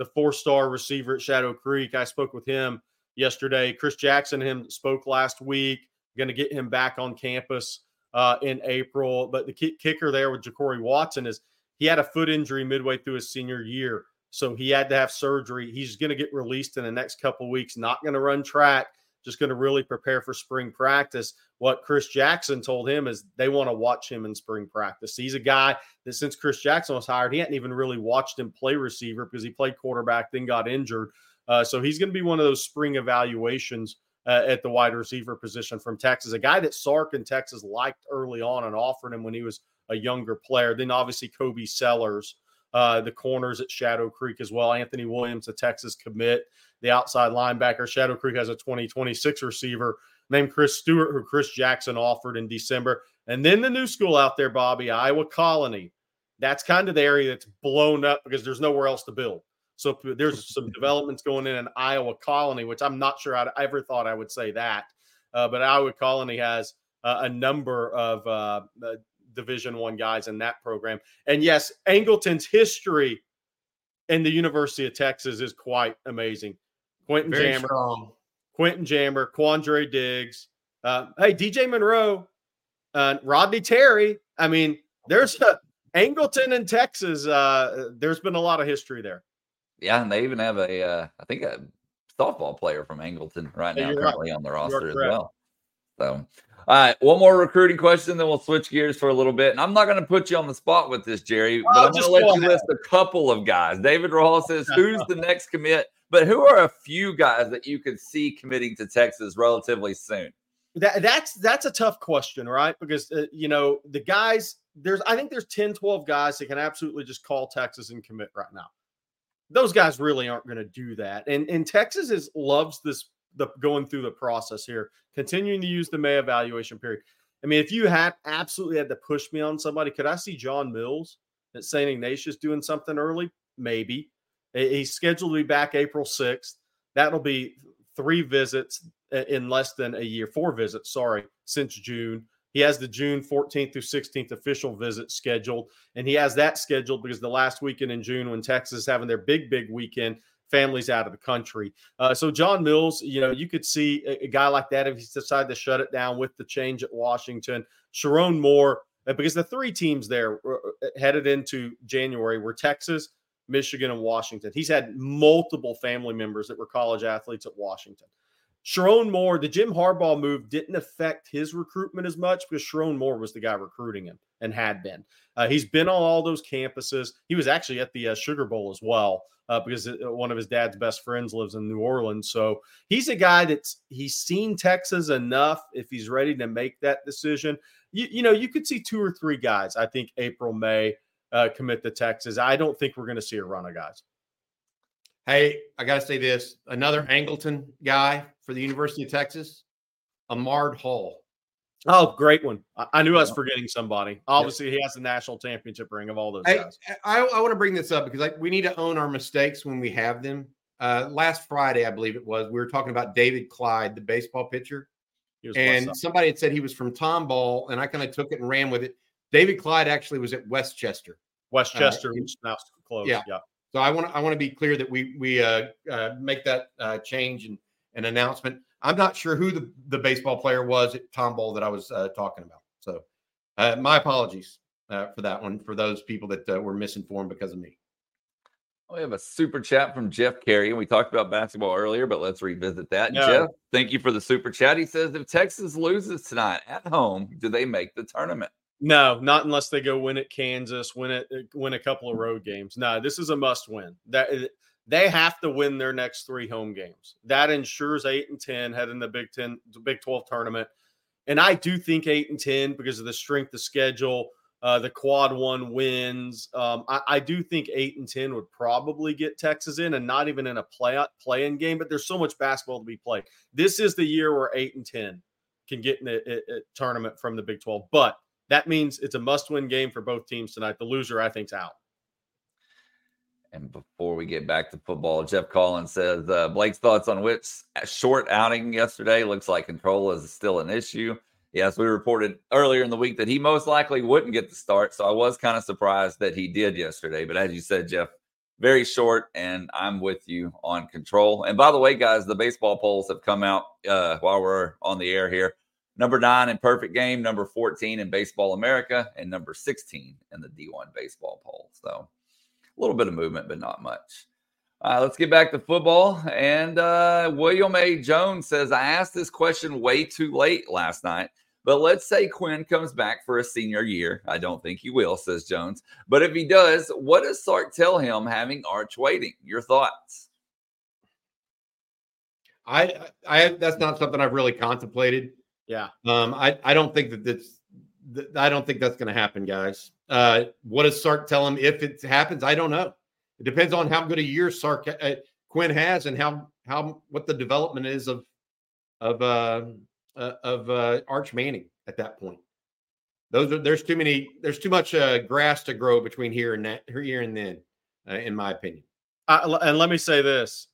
the four star receiver at Shadow Creek. I spoke with him yesterday. Chris Jackson him spoke last week. Going to get him back on campus uh, in April. But the kicker there with Ja'Cory Watson is he had a foot injury midway through his senior year. So he had to have surgery. He's going to get released in the next couple weeks, not going to run track, just going to really prepare for spring practice. What Chris Jackson told him is they want to watch him in spring practice. He's a guy that since Chris Jackson was hired, he hadn't even really watched him play receiver because he played quarterback, then got injured. Uh, so he's going to be one of those spring evaluations uh, at the wide receiver position from Texas, a guy that Sark and Texas liked early on and offered him when he was a younger player. Then obviously Kobe Sellers uh, the corners at Shadow Creek as well. Anthony Williams, a Texas commit, the outside linebacker. Shadow Creek has a 2026 receiver named Chris Stewart, who Chris Jackson offered in December. And then the new school out there, Bobby, Iowa Colony. That's kind of the area that's blown up because there's nowhere else to build. So there's *laughs* some developments going in in Iowa Colony, which I'm not sure I ever thought I would say that. Uh, but Iowa Colony has uh, a number of uh, uh division one guys in that program. And yes angleton's history in the university of texas is quite amazing. Quentin Very jammer. strong. quentin jammer quandre diggs uh, hey dj monroe uh, rodney terry. I mean there's a angleton in texas uh, there's been a lot of history there. Yeah and they even have a uh, I think a softball player from angleton right now currently right. on the roster as well. So All right, one more recruiting question, then we'll switch gears for a little bit. And I'm not going to put you on the spot with this, Jerry, but Oh, I'm going to let go you ahead. list a couple of guys. David Rahal says, *laughs* "Who's the next commit?" But who are a few guys that you could see committing to Texas relatively soon? That that's that's a tough question, right? Because uh, you know, the guys there's I think there's 10 12 guys that can absolutely just call Texas and commit right now. Those guys really aren't going to do that. And and Texas is loves this the going through the process here, continuing to use the May evaluation period. I mean, if you had absolutely had to push me on somebody, could I see John Mills at St. Ignatius doing something early? Maybe. He's scheduled to be back April 6th. That'll be three visits in less than a year, four visits, sorry, since June. He has the June 14th through 16th official visit scheduled, and he has that scheduled because the last weekend in June, when Texas is having their big, big weekend, families out of the country. Uh, so John Mills, you know, you could see a, a guy like that if he decided to shut it down with the change at Washington. Sherrone Moore, uh, because the three teams there uh, uh, headed into January were Texas, Michigan, and Washington. He's had multiple family members that were college athletes at Washington. Sherrone Moore, the Jim Harbaugh move didn't affect his recruitment as much because Sherrone Moore was the guy recruiting him and had been. Uh, he's been on all those campuses. He was actually at the uh, Sugar Bowl as well uh, because uh, one of his dad's best friends lives in New Orleans. So he's a guy that's he's seen Texas enough. If he's ready to make that decision, you, you know, you could see two or three guys. I think April, May uh, commit to Texas. I don't think we're going to see a run of guys. Hey, I got to say this another Angleton guy for the University of Texas, Ahmard Hall. Oh, great one! I, I knew I was forgetting somebody. Obviously, he has the national championship ring of all those Hey, guys. I, I want to bring this up because I, we need to own our mistakes when we have them. Uh, last Friday, I believe it was, we were talking about David Clyde, the baseball pitcher. And somebody had said he was from Tomball, and I kind of took it and ran with it. David Clyde actually was at Westchester. Westchester, uh, which now closed. yeah. Yeah. So I want to I want to be clear that we we uh, uh, make that uh, change and an announcement. I'm not sure who the, the baseball player was at Tomball that I was uh, talking about. So uh, my apologies uh, for that one for those people that uh, were misinformed because of me. We have a super chat from Jeff Carey, and we talked about basketball earlier, but let's revisit that. Yeah. Jeff, thank you for the super chat. He says, if Texas loses tonight at home, do they make the tournament? No, not unless they go win at Kansas, win it, win a couple of road games. No, this is a must win. That they have to win their next three home games. That ensures eight and ten head in the Big Ten, Big Twelve tournament. And I do think eight and ten because of the strength of schedule, uh, the quad one wins. Um, I, I do think eight and ten would probably get Texas in, and not even in a play play-in game. But there's so much basketball to be played. This is the year where eight and ten can get in a, a- a tournament from the Big Twelve, but that means it's a must-win game for both teams tonight. The loser, I think, is out. And before we get back to football, Jeff Collins says uh, Blake's thoughts on Witt's short outing yesterday looks like control is still an issue. Yes, we reported earlier in the week that he most likely wouldn't get the start. So I was kind of surprised that he did yesterday. But as you said, Jeff, very short, and I'm with you on control. And by the way, guys, the baseball polls have come out uh, while we're on the air here. Number nine in perfect game, number 14 in Baseball America, and number 16 in the D1 baseball poll. So a little bit of movement, but not much. All right, let's get back to football. And uh, William A. Jones says, I asked this question way too late last night, but let's say Quinn comes back for a senior year. I don't think he will, says Jones. But if he does, what does Sark tell him having Arch waiting? Your thoughts? I I that's not something I've really contemplated. Yeah. Um, I I don't think that that's I don't think that's going to happen, guys. Uh, what does Sark tell him if it happens? I don't know. It depends on how good a year Sark uh, Quinn has and how how what the development is of of uh, uh of uh, Arch Manning at that point. Those are there's too many there's too much uh, grass to grow between here and that here and then, uh, in my opinion. I, and let me say this: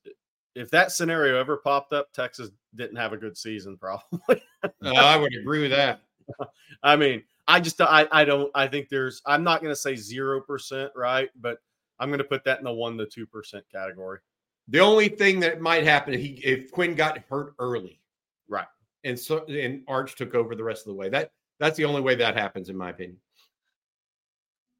if that scenario ever popped up, Texas didn't have a good season, *laughs* probably. Uh, I would agree with that. *laughs* I mean, I just I I don't I think there's I'm not going to say zero percent right, but I'm going to put that in the one to two percent category. The only thing that might happen if he if Quinn got hurt early, Right. and so and Arch took over the rest of the way. That that's the only way that happens, in my opinion.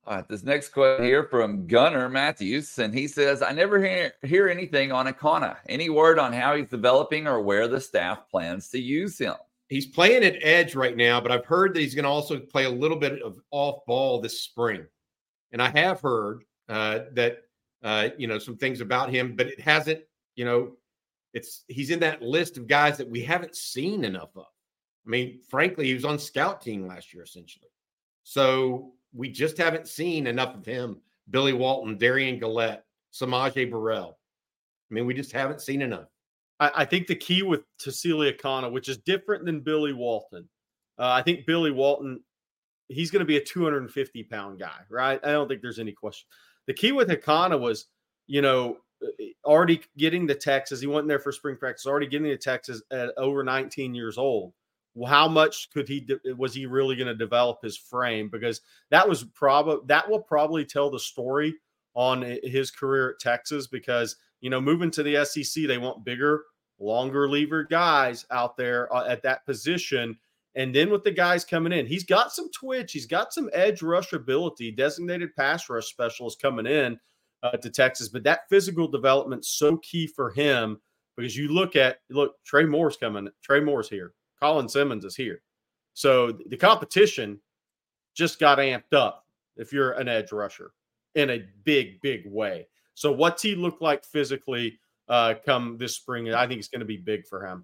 All right, this next question here from Gunner Matthews, and he says, I never hear, hear anything on Akana. Any word on how he's developing or where the staff plans to use him? He's playing at edge right now, but I've heard that he's going to also play a little bit of off ball this spring. And I have heard uh, that uh, you know some things about him, but it hasn't. You know, it's he's in that list of guys that we haven't seen enough of. I mean, frankly, he was on scout team last year essentially, so we just haven't seen enough of him. Billy Walton, Derion Gullette, S'Maje Burrell. I mean, we just haven't seen enough. I, I think the key with Tausili Akana, which is different than Billy Walton, uh, I think Billy Walton, he's going to be a 250 pound guy, right? I don't think there's any question. The key with Akana was, you know, uh, already getting the Texas. He went there for spring practice, already getting the Texas at over 19 years old. Well, how much could he was he really going to develop his frame? Because that was probably that will probably tell the story on his career at Texas. Because you know, moving to the SEC, they want bigger, longer lever guys out there uh, at that position. And then with the guys coming in, he's got some twitch, he's got some edge rush ability, designated pass rush specialist coming in uh, to Texas. But that physical development's so key for him because you look at look, Trey Moore's coming, Trey Moore's here, Colin Simmons is here. So the competition just got amped up if you're an edge rusher in a big, big way. So what's he look like physically uh, come this spring? I think it's going to be big for him.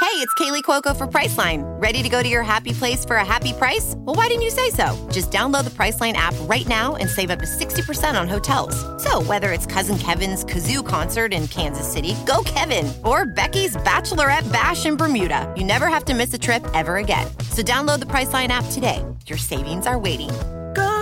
Hey, it's Kaley Cuoco for Priceline. Ready to go to your happy place for a happy price? Well, why didn't you say so? Just download the Priceline app right now and save up to 60% on hotels. So, whether it's Cousin Kevin's Kazoo concert in Kansas City, go Kevin, or Becky's Bachelorette Bash in Bermuda, you never have to miss a trip ever again. So, download the Priceline app today. Your savings are waiting.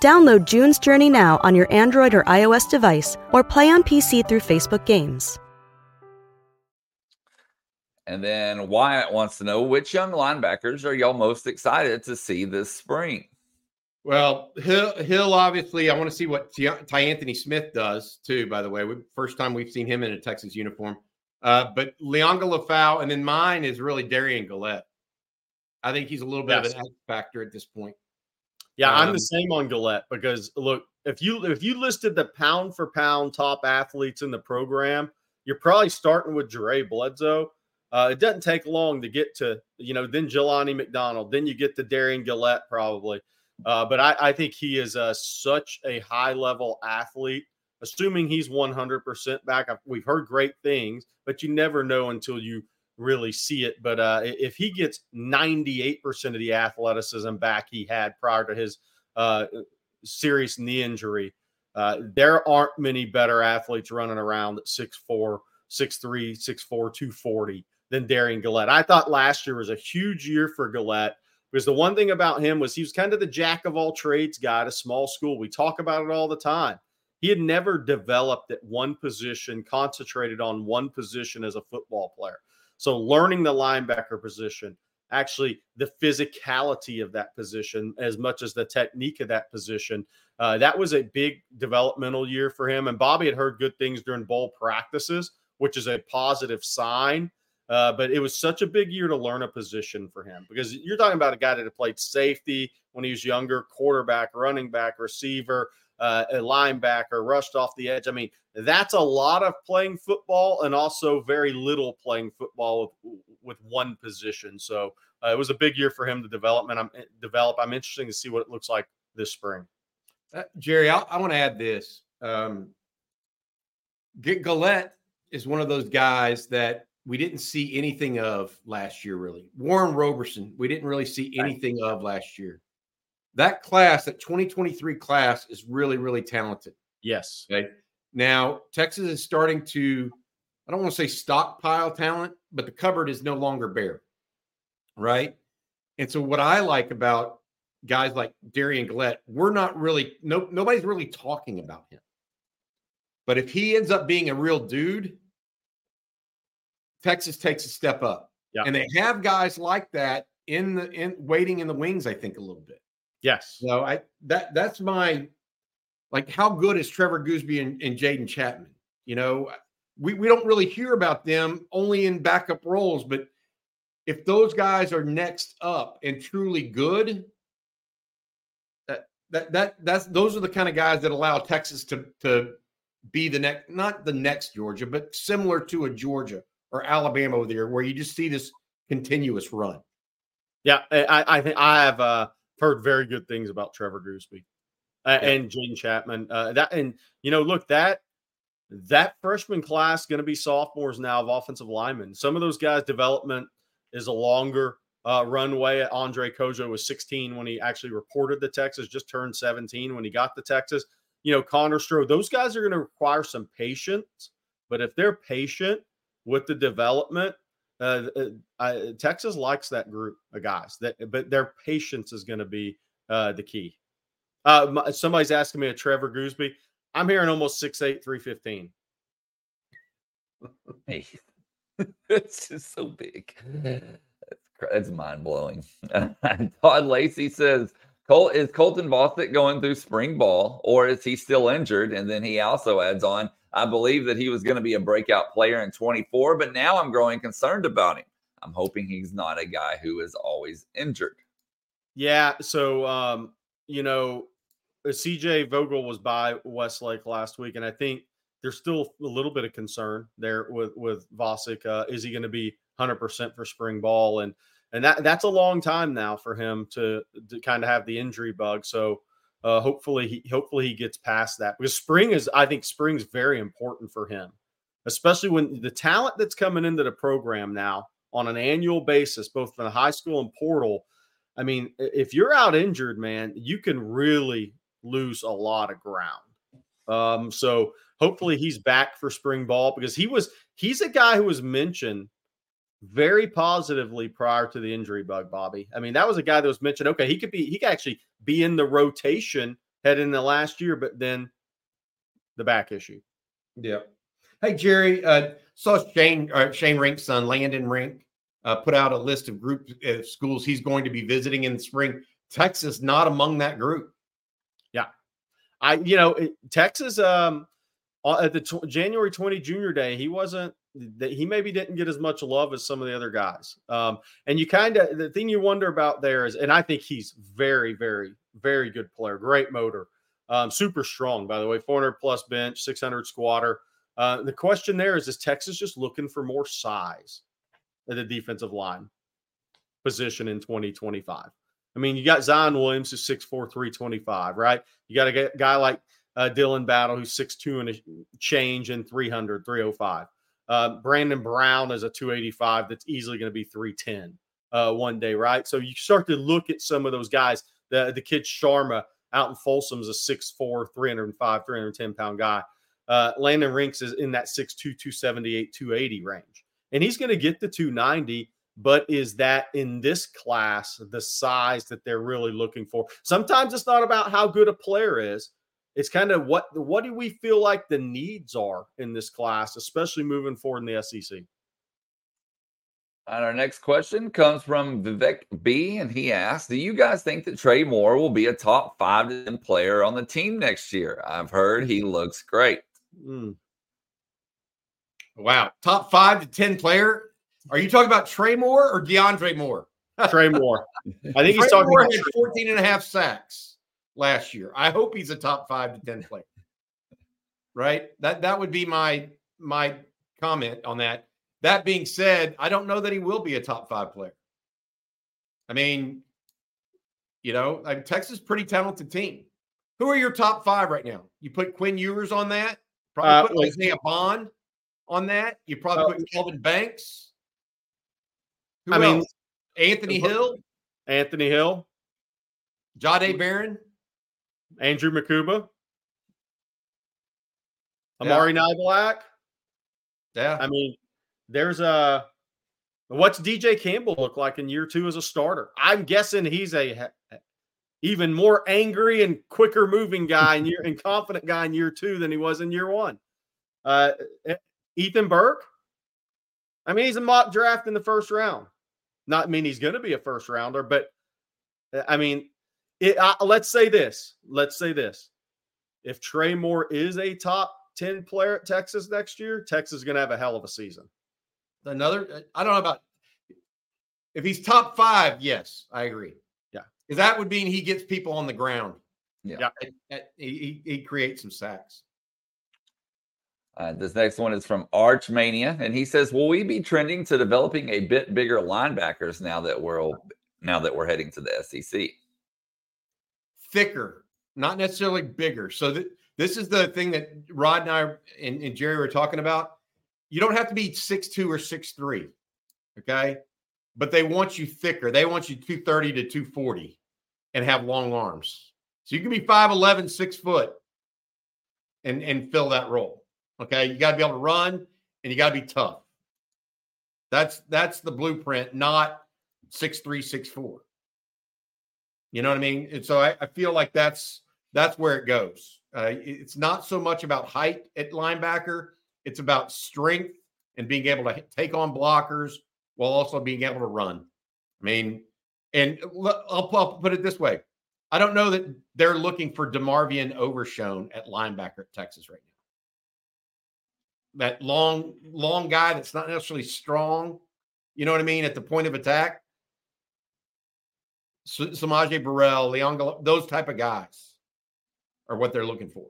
Download June's Journey now on your Android or iOS device or play on PC through Facebook Games. And then Wyatt wants to know which young linebackers are y'all most excited to see this spring? Well, Hill, Hill obviously, I want to see what Tyanthony Smith does too. By the way, we, first time we've seen him in a Texas uniform. Uh, but Liona Lefau, and then mine is really Derion Gullette. I think he's a little bit yes. of an X factor at this point. Yeah, um, I'm the um, same on Gullette because look, if you if you listed the pound for pound top athletes in the program, you're probably starting with Dre Bledsoe uh, it doesn't take long to get to, you know, then Jelani McDonald, then you get to Derion Gullette probably. Uh, but I, I, think he is uh, such a high level athlete. Assuming he's 100% back, we've heard great things, but you never know until you really see it. But uh, if he gets 98% of the athleticism back he had prior to his uh, serious knee injury, uh, there aren't many better athletes running around at 6'4, 6'3, 6'4, 240 than Derion Gullette. I thought last year was a huge year for Gullette because the one thing about him was he was kind of the jack of all trades guy at a small school. We talk about it all the time. He had never developed at one position, concentrated on one position as a football player. So learning the linebacker position, actually the physicality of that position as much as the technique of that position. Uh, that was a big developmental year for him. And Bobby had heard good things during bowl practices, which is a positive sign. Uh, but it was such a big year to learn a position for him because you're talking about a guy that had played safety when he was younger, quarterback, running back, receiver, uh, a linebacker, rushed off the edge. I mean, that's a lot of playing football and also very little playing football with, with one position. So uh, it was a big year for him to development. I'm develop. I'm interested to see what it looks like this spring. Uh, Jerry, I, I want to add this. Um, Gullette is one of those guys that we didn't see anything of last year, really. Warren Roberson, we didn't really see anything of last year. That class, that 2023 class, is really, really talented. Yes. Okay. Now, Texas is starting to, I don't want to say stockpile talent, but the cupboard is no longer bare. Right. And so, what I like about guys like Derion Gullette, we're not really, no, nobody's really talking about him. But if he ends up being a real dude, Texas takes a step up. Yeah. And they have guys like that in the in waiting in the wings, I think, a little bit. Yes. So I that that's my like how good is Trevor Goosby and, and Jaden Chapman? You know, we, we don't really hear about them only in backup roles, but if those guys are next up and truly good, that that that that's those are the kind of guys that allow Texas to to be the next not the next Georgia, but similar to a Georgia or Alabama over there, where you just see this continuous run. Yeah, I, I think I have uh, heard very good things about Trevor Goosby uh, Yeah. and Jaden Chapman. Uh, that and you know, look that that freshman class going to be sophomores now of offensive linemen. Some of those guys' development is a longer uh, runway. Andre Cojoe was 16 when he actually reported to Texas, just turned 17 when he got to Texas. You know, Connor Stroh, those guys are going to require some patience. But if they're patient with the development, uh, uh, Texas likes that group of guys. That, but their patience is going to be uh, the key. Uh, my- somebody's asking me a Trevor Goosby. I'm hearing almost 6'8", 315. *laughs* Hey, *laughs* it's just so big. That's mind blowing. *laughs* Todd Lacey says, Col- is Colton Vasek going through spring ball or is he still injured? And then he also adds on, I believe that he was going to be a breakout player in 24, but now I'm growing concerned about him. I'm hoping he's not a guy who is always injured. Yeah. So, um, you know, uh, CJ Vogel was by Westlake last week, and I think there's still a little bit of concern there with with Vasek. Uh, is he going to be 100% for spring ball? And and that that's a long time now for him to to kind of have the injury bug. So uh, hopefully he hopefully he gets past that because spring is I think spring's very important for him, especially when the talent that's coming into the program now on an annual basis, both from the high school and portal. I mean, if you're out injured, man, you can really lose a lot of ground. Um, so hopefully he's back for spring ball because he was he's a guy who was mentioned very positively prior to the injury bug, Bobby. I mean, that was a guy that was mentioned. Okay, he could be he could actually be in the rotation heading in the last year, but then the back issue. Yeah. Hey Jerry, uh, saw Shane uh, Shane Rink's son Landon Rink uh, put out a list of group uh, schools he's going to be visiting in the spring. Texas not among that group. Yeah, I, you know, it- Texas, um, uh, at the tw- January 20 junior day, he wasn't, that he maybe didn't get as much love as some of the other guys. Um, and you kind of, the thing you wonder about there is, and I think he's very, very, very good player, great motor, um, super strong, by the way, 400 plus bench, 600 squatter. Uh, the question there is, is Texas just looking for more size at the defensive line position in 2025? I mean, you got Zion Williams who's 6'4, 325, right? You got a guy like uh, Dylan Battle who's 6'2 and a change and 300, 305. Uh, Brandon Brown is a 285 that's easily going to be 310 uh, one day, right? So you start to look at some of those guys. The, the kid Sharma out in Folsom's a 6'4, 305, 310 pound guy. Uh, Landon Rinks is in that 6'2, 278, 280 range. And he's going to get the 290 but is that in this class the size that they're really looking for sometimes it's not about how good a player is it's kind of what what do we feel like the needs are in this class especially moving forward in the sec And our next question comes from Vivek B. And he asks Do you guys think that Trey Moore will be a top five to 10 player on the team next year? I've heard he looks great. Mm. Wow. Top five to 10 player. Are you talking about Trey Moore or DeAndre Moore? trey moore *laughs* i think he's talking Moore about had 14 and a half sacks last year. I hope he's a top five to 10 player. Right? That that would be my my comment on that. That being said, I don't know that he will be a top five player. I mean, you know, like Texas pretty talented team. Who are your top five right now? You put Quinn Ewers on that. Probably Uh, put well- Isaiah Bond on that. You probably Uh, put Kelvin Banks. Who I mean. Anthony Hill, anthony hill Jahdae Barron. Andrew mukuba Yeah. amari Niblack. Yeah. I mean, there's a what's DJ Campbell look like in year two as a starter? I'm guessing he's a even more angry and quicker moving guy in year *laughs* and confident guy in year two than he was in year one. Uh, Ethan Burke. I mean, he's a mock draft in the first round. Not mean he's going to be a first rounder, but uh, I mean, it, uh, let's say this. Let's say this. If Trey Moore is a top 10 player at Texas next year, Texas is going to have a hell of a season. Another, uh, I don't know about if he's top five. Yes, I agree. Yeah, because that would mean he gets people on the ground. Yeah, yeah. He, he, he creates some sacks. Uh, this next one is from Archmania, and he says, "Will we be trending to developing a bit bigger linebackers now that we're now that we're heading to the SEC?" Thicker, not necessarily bigger. So th- this is the thing that Rod and I and, and Jerry were talking about. You don't have to be six two or six three, okay? But they want you thicker. They want you 230 to 240 and have long arms. So you can be 5'11, six foot and, and fill that role. Okay. You got to be able to run and you got to be tough. That's that's the blueprint, not six three, six four. You know what I mean? And so I, I feel like that's that's where it goes. Uh, it's not so much about height at linebacker; it's about strength and being able to take on blockers while also being able to run. I mean, and I'll, I'll put it this way: I don't know that they're looking for Demarvion Overshown at linebacker at Texas right now that long, long guy that's not necessarily strong. You know what I mean? At the point of attack. S'Maje Burrell, Leon, those type of guys are what they're looking for.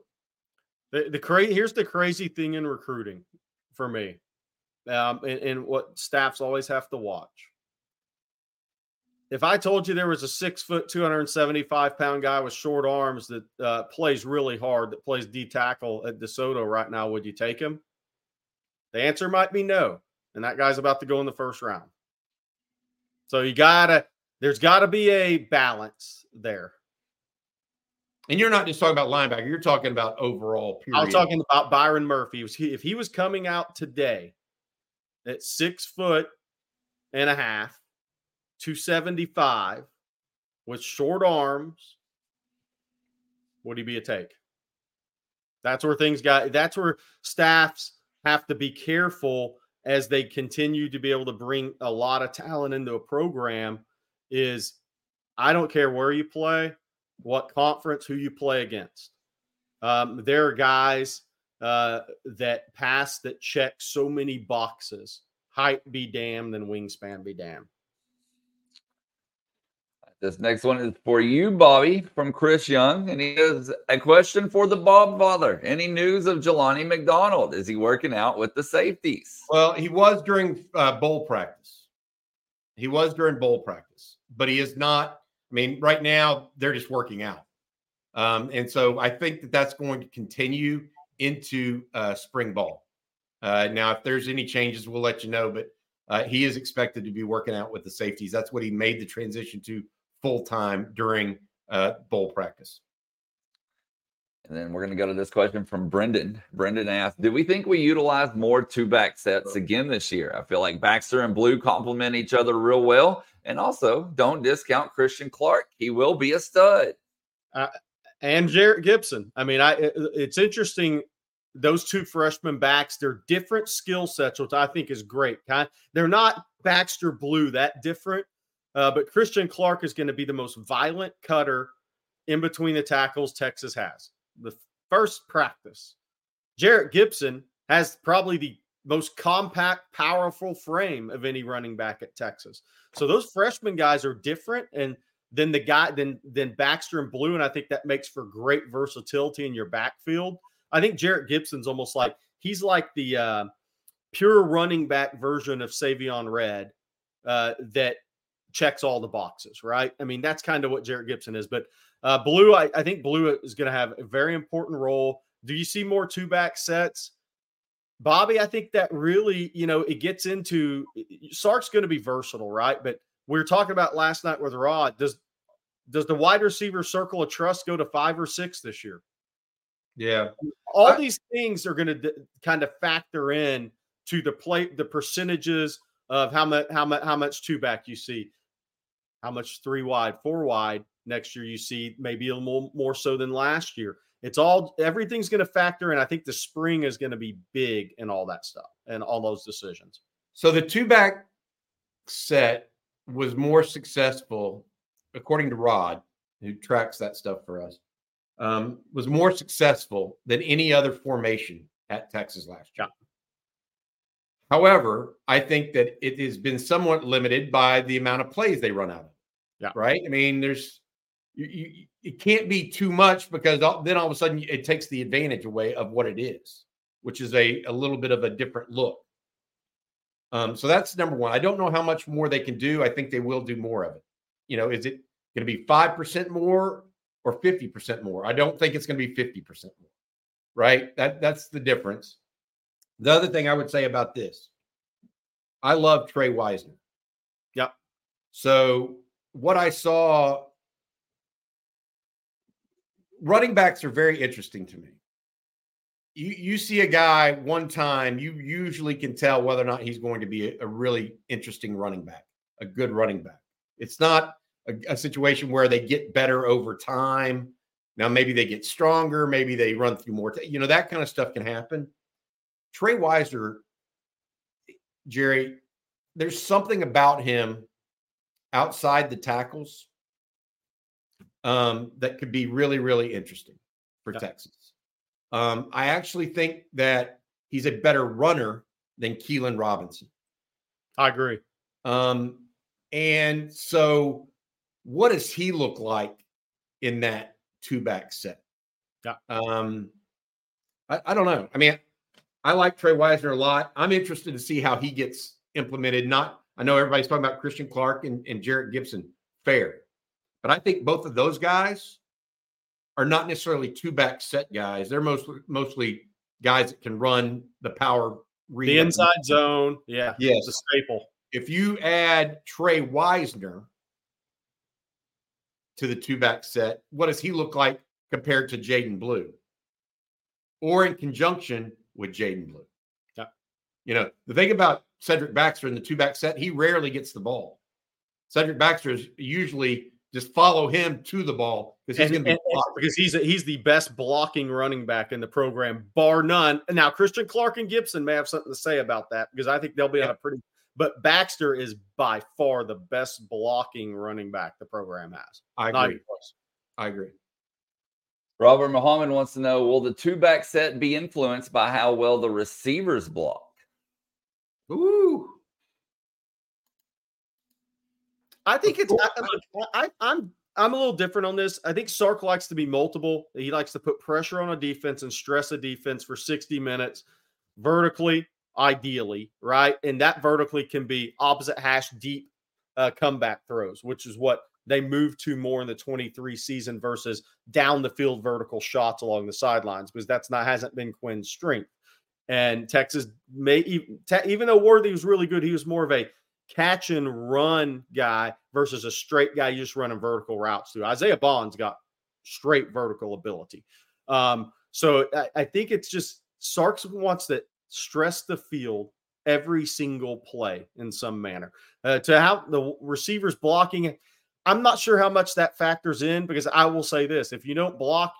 The, the cra- here's the crazy thing in recruiting for me, um, and, and what staffs always have to watch. If I told you there was a six foot, 275 pound guy with short arms that uh, plays really hard, that plays D tackle at DeSoto right now, would you take him? The answer might be no. And that guy's about to go in the first round. So you gotta, there's gotta be a balance there. And you're not just talking about linebacker, you're talking about overall period. I'm talking about Byron Murphy. If he was coming out today at six foot and a half, 275, with short arms, would he be a take? That's where things got, that's where staffs have to be careful as they continue to be able to bring a lot of talent into a program is I don't care where you play, what conference, who you play against. Um, there are guys uh, that pass that check so many boxes. Height be damned and wingspan be damned. This next one is for you, Bobby, from Chris Young. And he has a question for the Bob Father. Any news of Jelani McDonald? Is he working out with the safeties? Well, he was during uh, bowl practice. He was during bowl practice, but he is not. I mean, right now, they're just working out. Um, and so I think that that's going to continue into uh, spring ball. Uh, now, if there's any changes, we'll let you know. But uh, he is expected to be working out with the safeties. That's what he made the transition to full time during uh, bowl practice. And then we're going to go to this question from Brendan. Brendan asked, "Do we think we utilize more two back sets again this year? I feel like Baxter and Blue complement each other real well, and also don't discount Christian Clark. He will be a stud." Uh, and Jerrick Gibson. I mean, I it's interesting. Those two freshman backs, they're different skill sets, which I think is great. They're not Baxter Blue that different, uh, but Christian Clark is going to be the most violent cutter in between the tackles Texas has. The first practice. Jerrick Gibson has probably the most compact, powerful frame of any running back at Texas. So those freshman guys are different, and then the guy, then then Baxter and Blue, and I think that makes for great versatility in your backfield. I think Jerrick Gibson's almost like he's like the uh, pure running back version of Savion Red uh, that checks all the boxes, right? I mean, that's kind of what Jerrick Gibson is. But uh, Blue, I, I think Blue is going to have a very important role. Do you see more two back sets? Bobby, I think that really, you know, it gets into Sark's going to be versatile, right? But we were talking about last night with Rod. Does does the wide receiver circle of trust go to five or six this year? Yeah. All I, these things are going to d- kind of factor in to the play, the percentages of how much, how much, how much two back you see how much three wide, four wide next year you see, maybe a little more, more so than last year. It's all everything's going to factor in. I think the spring is going to be big and all that stuff and all those decisions. So the two back set was more successful, according to Rod, who tracks that stuff for us, um, was more successful than any other formation at Texas last year. However, I think that it has been somewhat limited by the amount of plays they run out of. Yeah. Right. I mean, there's you, you it can't be too much because then all of a sudden it takes the advantage away of what it is, which is a, a little bit of a different look. Um, so that's number one. I don't know how much more they can do. I think they will do more of it. You know, is it going to be 5% more or 50% more? I don't think it's going to be 50% more. Right? That that's the difference. The other thing I would say about this, I love Tre Wisner. Yep. So what I saw, running backs are very interesting to me. You you see a guy one time, you usually can tell whether or not he's going to be a, a really interesting running back, a good running back. It's not a, a situation where they get better over time. Now maybe they get stronger, maybe they run through more. T- you know that kind of stuff can happen. Tre Wisner, Jerry, there's something about him outside the tackles um, that could be really, really interesting for Yeah. Texas. Um, I actually think that he's a better runner than Keilan Robinson. I agree. Um, and so, what does he look like in that two back set? Yeah. Um, I, I don't know. I mean, I like Tre Wisner a lot. I'm interested to see how he gets implemented. Not, I know everybody's talking about Christian Clark and, and Jerrick Gibson. Fair. But I think both of those guys are not necessarily two back set guys. They're mostly mostly guys that can run the power read. The inside zone. Yeah. Yes. It's a staple. If you add Tre Wisner to the two back set, what does he look like compared to Jaydon Blue? Or in conjunction with Jaydon Blue? Yeah. You know, the thing about Cedric Baxter in the two back set, he rarely gets the ball. Cedric Baxter is usually just follow him to the ball because he's going to be and- and- blocked. because he's a, he's the best blocking running back in the program, bar none. Now Christian Clark and Gibson may have something to say about that because I think they'll be on a pretty. But Baxter is by far the best blocking running back the program has. I Not agree. I agree. Robert Muhammad wants to know Will the two back set be influenced by how well the receivers block? Ooh. I think it's. I, I, I'm I'm a little different on this. I think Sark likes to be multiple. He likes to put pressure on a defense and stress a defense for 60 minutes vertically, ideally, right? And that vertically can be opposite hash deep uh, comeback throws, which is what they move to more in the 23 season versus down the field vertical shots along the sidelines because that's not hasn't been Quinn's strength. And Texas may even, even though Worthy was really good, he was more of a catch and run guy versus a straight guy you just running vertical routes through. Isaiah Bond's got straight vertical ability. Um, so I, I think it's just Sarks wants to stress the field every single play in some manner. Uh, to how the receivers blocking I'm not sure how much that factors in because I will say this if you don't block,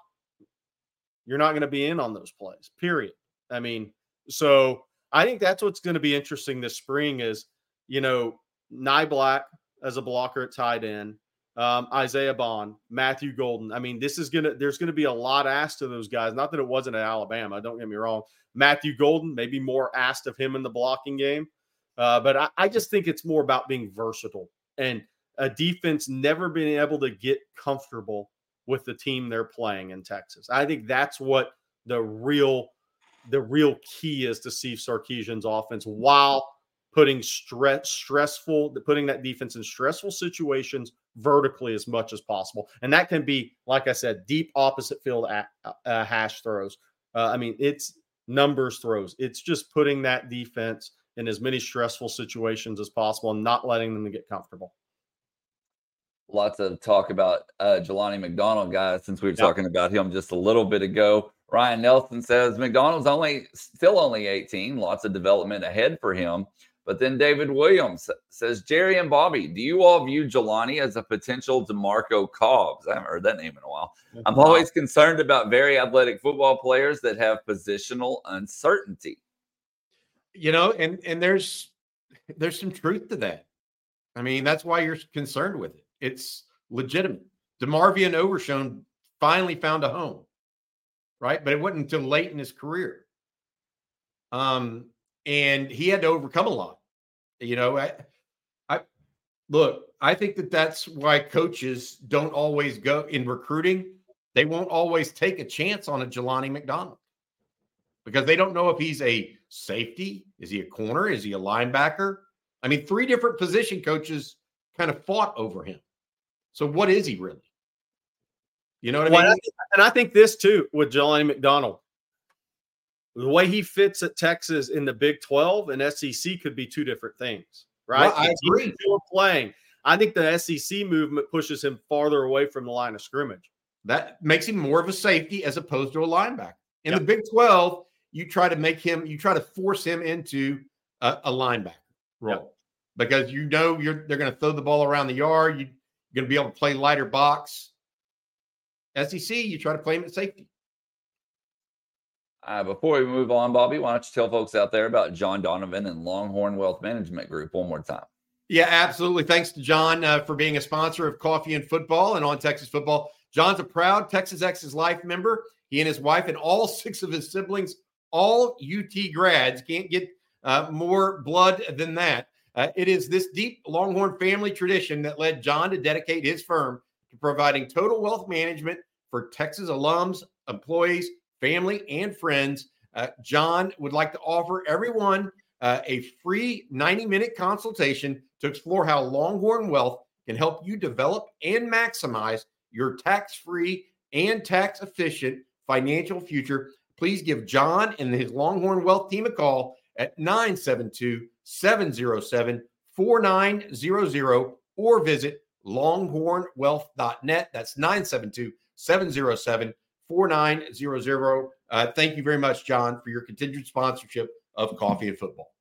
you're not going to be in on those plays, period. I mean, so I think that's what's going to be interesting this spring is, you know, Niblack as a blocker at tight end, um, Isaiah Bond, Matthew Golden. I mean, this is to, there's to be a lot asked of those guys. Not that it wasn't at Alabama, don't get me wrong. Matthew Golden, maybe more asked of him in the blocking game. Uh, but I, I just think it's more about being versatile and a defense never being able to get comfortable with the team they're playing in Texas. I think that's what the real the real key is to Steve Sarkisian's offense while putting stress stressful putting that defense in stressful situations vertically as much as possible. And that can be like I said deep opposite field at, uh, hash throws. Uh, I mean it's numbers throws. It's just putting that defense in as many stressful situations as possible and not letting them get comfortable. Lots of talk about uh, Jelani McDonald, guys, since we were Yeah. talking about him just a little bit ago. Ryan Nelson says McDonald's only still only 18, lots of development ahead for him. But then David Williams says, Jerry and Bobby, do you all view Jelani as a potential DeMarco Cobbs? I haven't heard that name in a while. I'm always concerned about very athletic football players that have positional uncertainty. you know and and there's there's some truth to that. I mean, that's why you're concerned with it. It's legitimate. DeMarvion Overshown finally found a home, right? But it wasn't until late in his career. Um, and he had to overcome a lot. You know, I, I look, I think that that's why coaches don't always go in recruiting. They won't always take a chance on a Jelani McDonald because they don't know if he's a safety, is he a corner, is he a linebacker? I mean, three different position coaches kind of fought over him. So what is he really? You know what well, I mean? And I think this too with Jelani McDonald. The way he fits at Texas in the Big 12 and SEC could be two different things, right? Well, I agree. Playing. I think the SEC movement pushes him farther away from the line of scrimmage. That makes him more of a safety as opposed to a linebacker. In yep. the Big 12, you try to make him, you try to force him into a, a linebacker role yep. because you know you're they're going to throw the ball around the yard. You, are going to be able to play lighter box. SEC, you try to play him at safety. Uh, before we move on, Bobby, why don't you tell folks out there about John Donovan and Longhorn Wealth Management Group one more time? Yeah, absolutely. Thanks to John uh, for being a sponsor of Coffee and Football and on Texas Football. John's a proud Texas Ex's Life member. He and his wife and all *laughs* six of his siblings, all UT grads, can't get uh, more blood than that. Uh, it is this deep Longhorn family tradition that led John to dedicate his firm to providing total wealth management for Texas alums, employees, family, and friends. Uh, John would like to offer everyone uh, a free 90 minute consultation to explore how Longhorn Wealth can help you develop and maximize your tax free and tax efficient financial future. Please give John and his Longhorn Wealth team a call at 972 707 4900 or visit longhornwealth.net. That's 972 707 4900. Uh, thank you very much, John, for your continued sponsorship of Coffee and Football.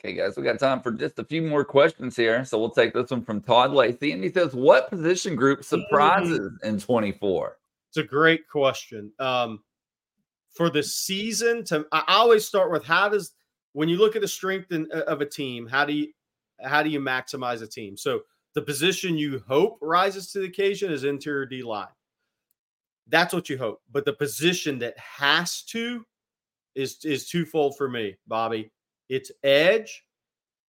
Okay, guys, we got time for just a few more questions here. So we'll take this one from Todd Lacey. And he says, What position group surprises mm-hmm. in 24? It's a great question. Um, for the season, to I always start with how does when you look at the strength in, uh, of a team, how do you how do you maximize a team? So the position you hope rises to the occasion is interior D line. That's what you hope. But the position that has to is is twofold for me, Bobby. It's edge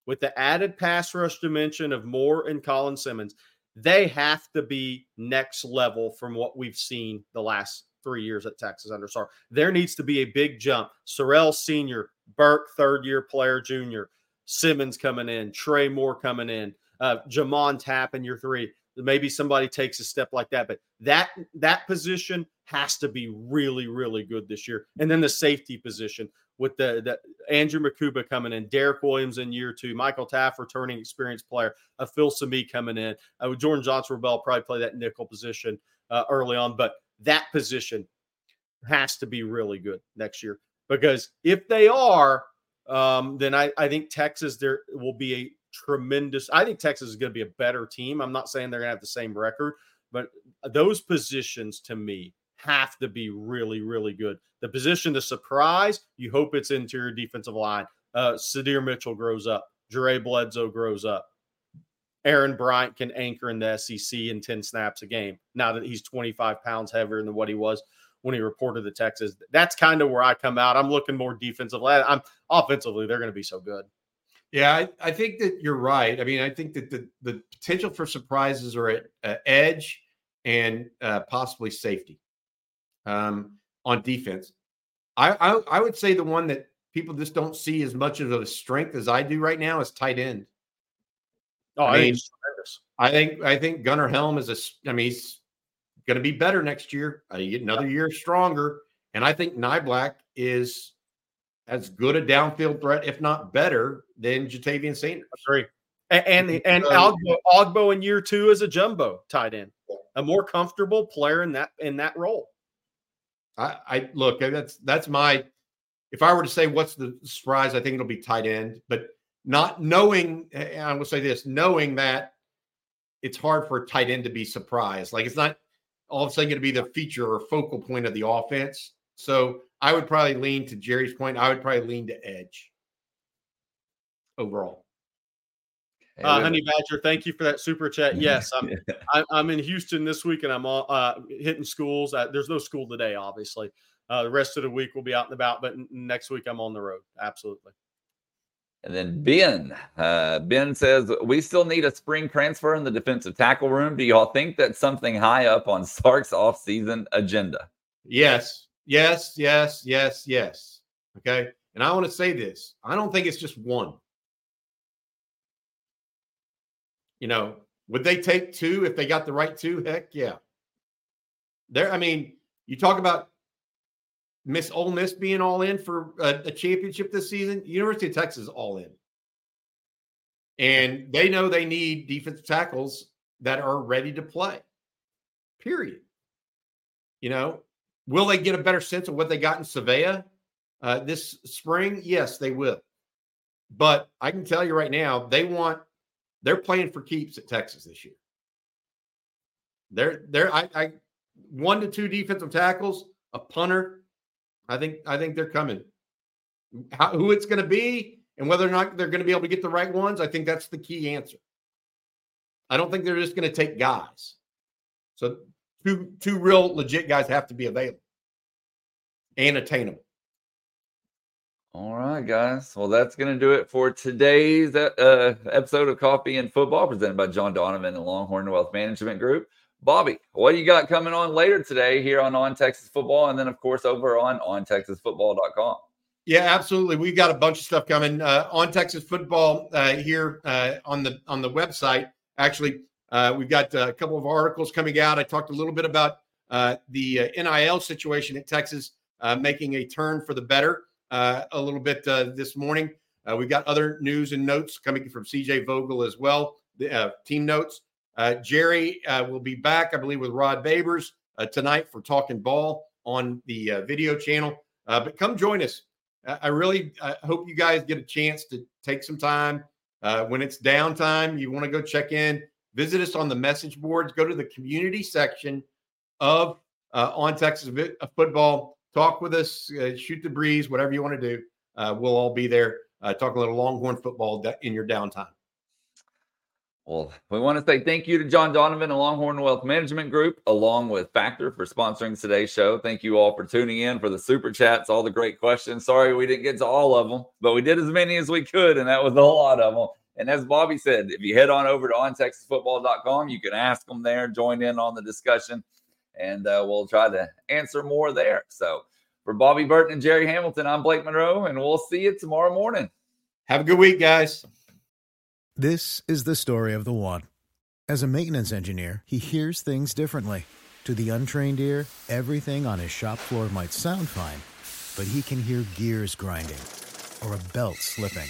with the added pass rush dimension of Moore and Colin Simmons. They have to be next level from what we've seen the last three years at Texas under Sark. There needs to be a big jump. Sorrell Senior, Burke, third year player, junior, Simmons coming in, Trey Moore coming in, uh, J'Mond Tapp in year three. Maybe somebody takes a step like that, but that that position has to be really, really good this year. And then the safety position with the, the Andrew Mukuba coming in, Derek Williams in year two, Michael Taaffe returning experienced player, a uh, Filsaime coming in, uh, Jordan Johnson Rebel probably play that nickel position uh, early on, but that position has to be really good next year because if they are, um, then I, I think Texas there will be a tremendous. I think Texas is going to be a better team. I'm not saying they're going to have the same record, but those positions to me have to be really, really good. The position to surprise, you hope it's interior defensive line. Uh, Sydir Mitchell grows up. Jaray Bledsoe grows up. Aaron Bryant can anchor in the SEC in 10 snaps a game now that he's 25 pounds heavier than what he was when he reported to Texas. That's kind of where I come out. I'm looking more defensively. I'm offensively, they're going to be so good. Yeah, I, I, think that you're right. I mean, I think that the, the potential for surprises are at uh, edge and uh, possibly safety um, on defense. I, I, I would say the one that people just don't see as much of a strength as I do right now is tight end. Oh, I, mean, I think I think Gunnar Helm is a. I mean, he's going to be better next year. Uh, get another year stronger, and I think Niblack is as good a downfield threat, if not better, than Ja'Tavion Sanders. Agree. And and, and Ogbo, Ogbo in year two as a jumbo tight end, a more comfortable player in that in that role. I, I look, that's that's my. If I were to say what's the surprise, I think it'll be tight end. But not knowing, I will say this, knowing that it's hard for a tight end to be surprised. Like it's not all of a sudden going to be the feature or focal point of the offense. So I would probably lean to Jerry's point. I would probably lean to edge. overall. Uh, Honey Badger, thank you for that super chat. *laughs* Yes, I'm I, I'm in Houston this week, and I'm all, uh, hitting schools. Uh, there's no school today, obviously. Uh, the rest of the week we'll be out and about, but n- next week I'm on the road. Absolutely. And then Ben, uh, Ben says we still need a spring transfer in the defensive tackle room. Do y'all think that's something high up on Sark's offseason agenda? Yes, yes, yes, yes, yes. Okay. And I want to say this I don't think it's just one. You know, would they take two if they got the right two? Heck yeah. There, I mean, you talk about Miss Ole Miss being all in for a, a championship this season. University of Texas all in. And they know they need defensive tackles that are ready to play. Period. You know, will they get a better sense of what they got in Savea uh, this spring? Yes, they will. But I can tell you right now, they want they're playing for keeps at Texas this year. They're they're I, I one to two defensive tackles, a punter. I think I think they're coming. How, who it's going to be and whether or not they're going to be able to get the right ones, I think that's the key answer. I don't think they're just going to take guys. So two two real legit guys have to be available and attainable. All right, guys. Well, that's going to do it for today's uh, episode of Coffee and Football presented by John Donovan and Longhorn Wealth Management Group. Bobby, what do you got coming on later today here on On Texas Football? And then, of course, over on OnTexasFootball.com. Yeah, absolutely. We've got a bunch of stuff coming uh, on Texas football uh, here uh, on the on the website. Actually, uh, we've got a couple of articles coming out. I talked a little bit about uh, the uh, NIL situation at Texas making a turn for the better uh, a little bit uh, this morning. Uh, we've got other news and notes coming from CJ Vogel as well, the uh, team notes. Uh, Jerry uh, will be back, I believe, with Rod Babers tonight for Talking Ball on the video channel. but come join us. I really hope you guys get a chance to take some time. when it's downtime, you want to go check in, visit us on the message boards, go to the community section of On Texas Football talk with us, uh, shoot the breeze, whatever you want to do. Uh, we'll all be there uh, talk a little Longhorn football in your downtime. Well, we want to say thank you to John Donovan and Longhorn Wealth Management Group, along with Factor for sponsoring today's show. Thank you all for tuning in for the super chats, all the great questions. Sorry we didn't get to all of them, but we did as many as we could, and that was a lot of them. And as Bobby said, if you head on over to ontexasfootball.com, you can ask them there, join in on the discussion and uh, we'll try to answer more there. So for Bobby Burton and Jerry Hamilton, I'm Blake Monroe, and we'll see you tomorrow morning. Have a good week, guys. This is the story of the one. As a maintenance engineer, he hears things differently. To the untrained ear, everything on his shop floor might sound fine, but he can hear gears grinding or a belt slipping.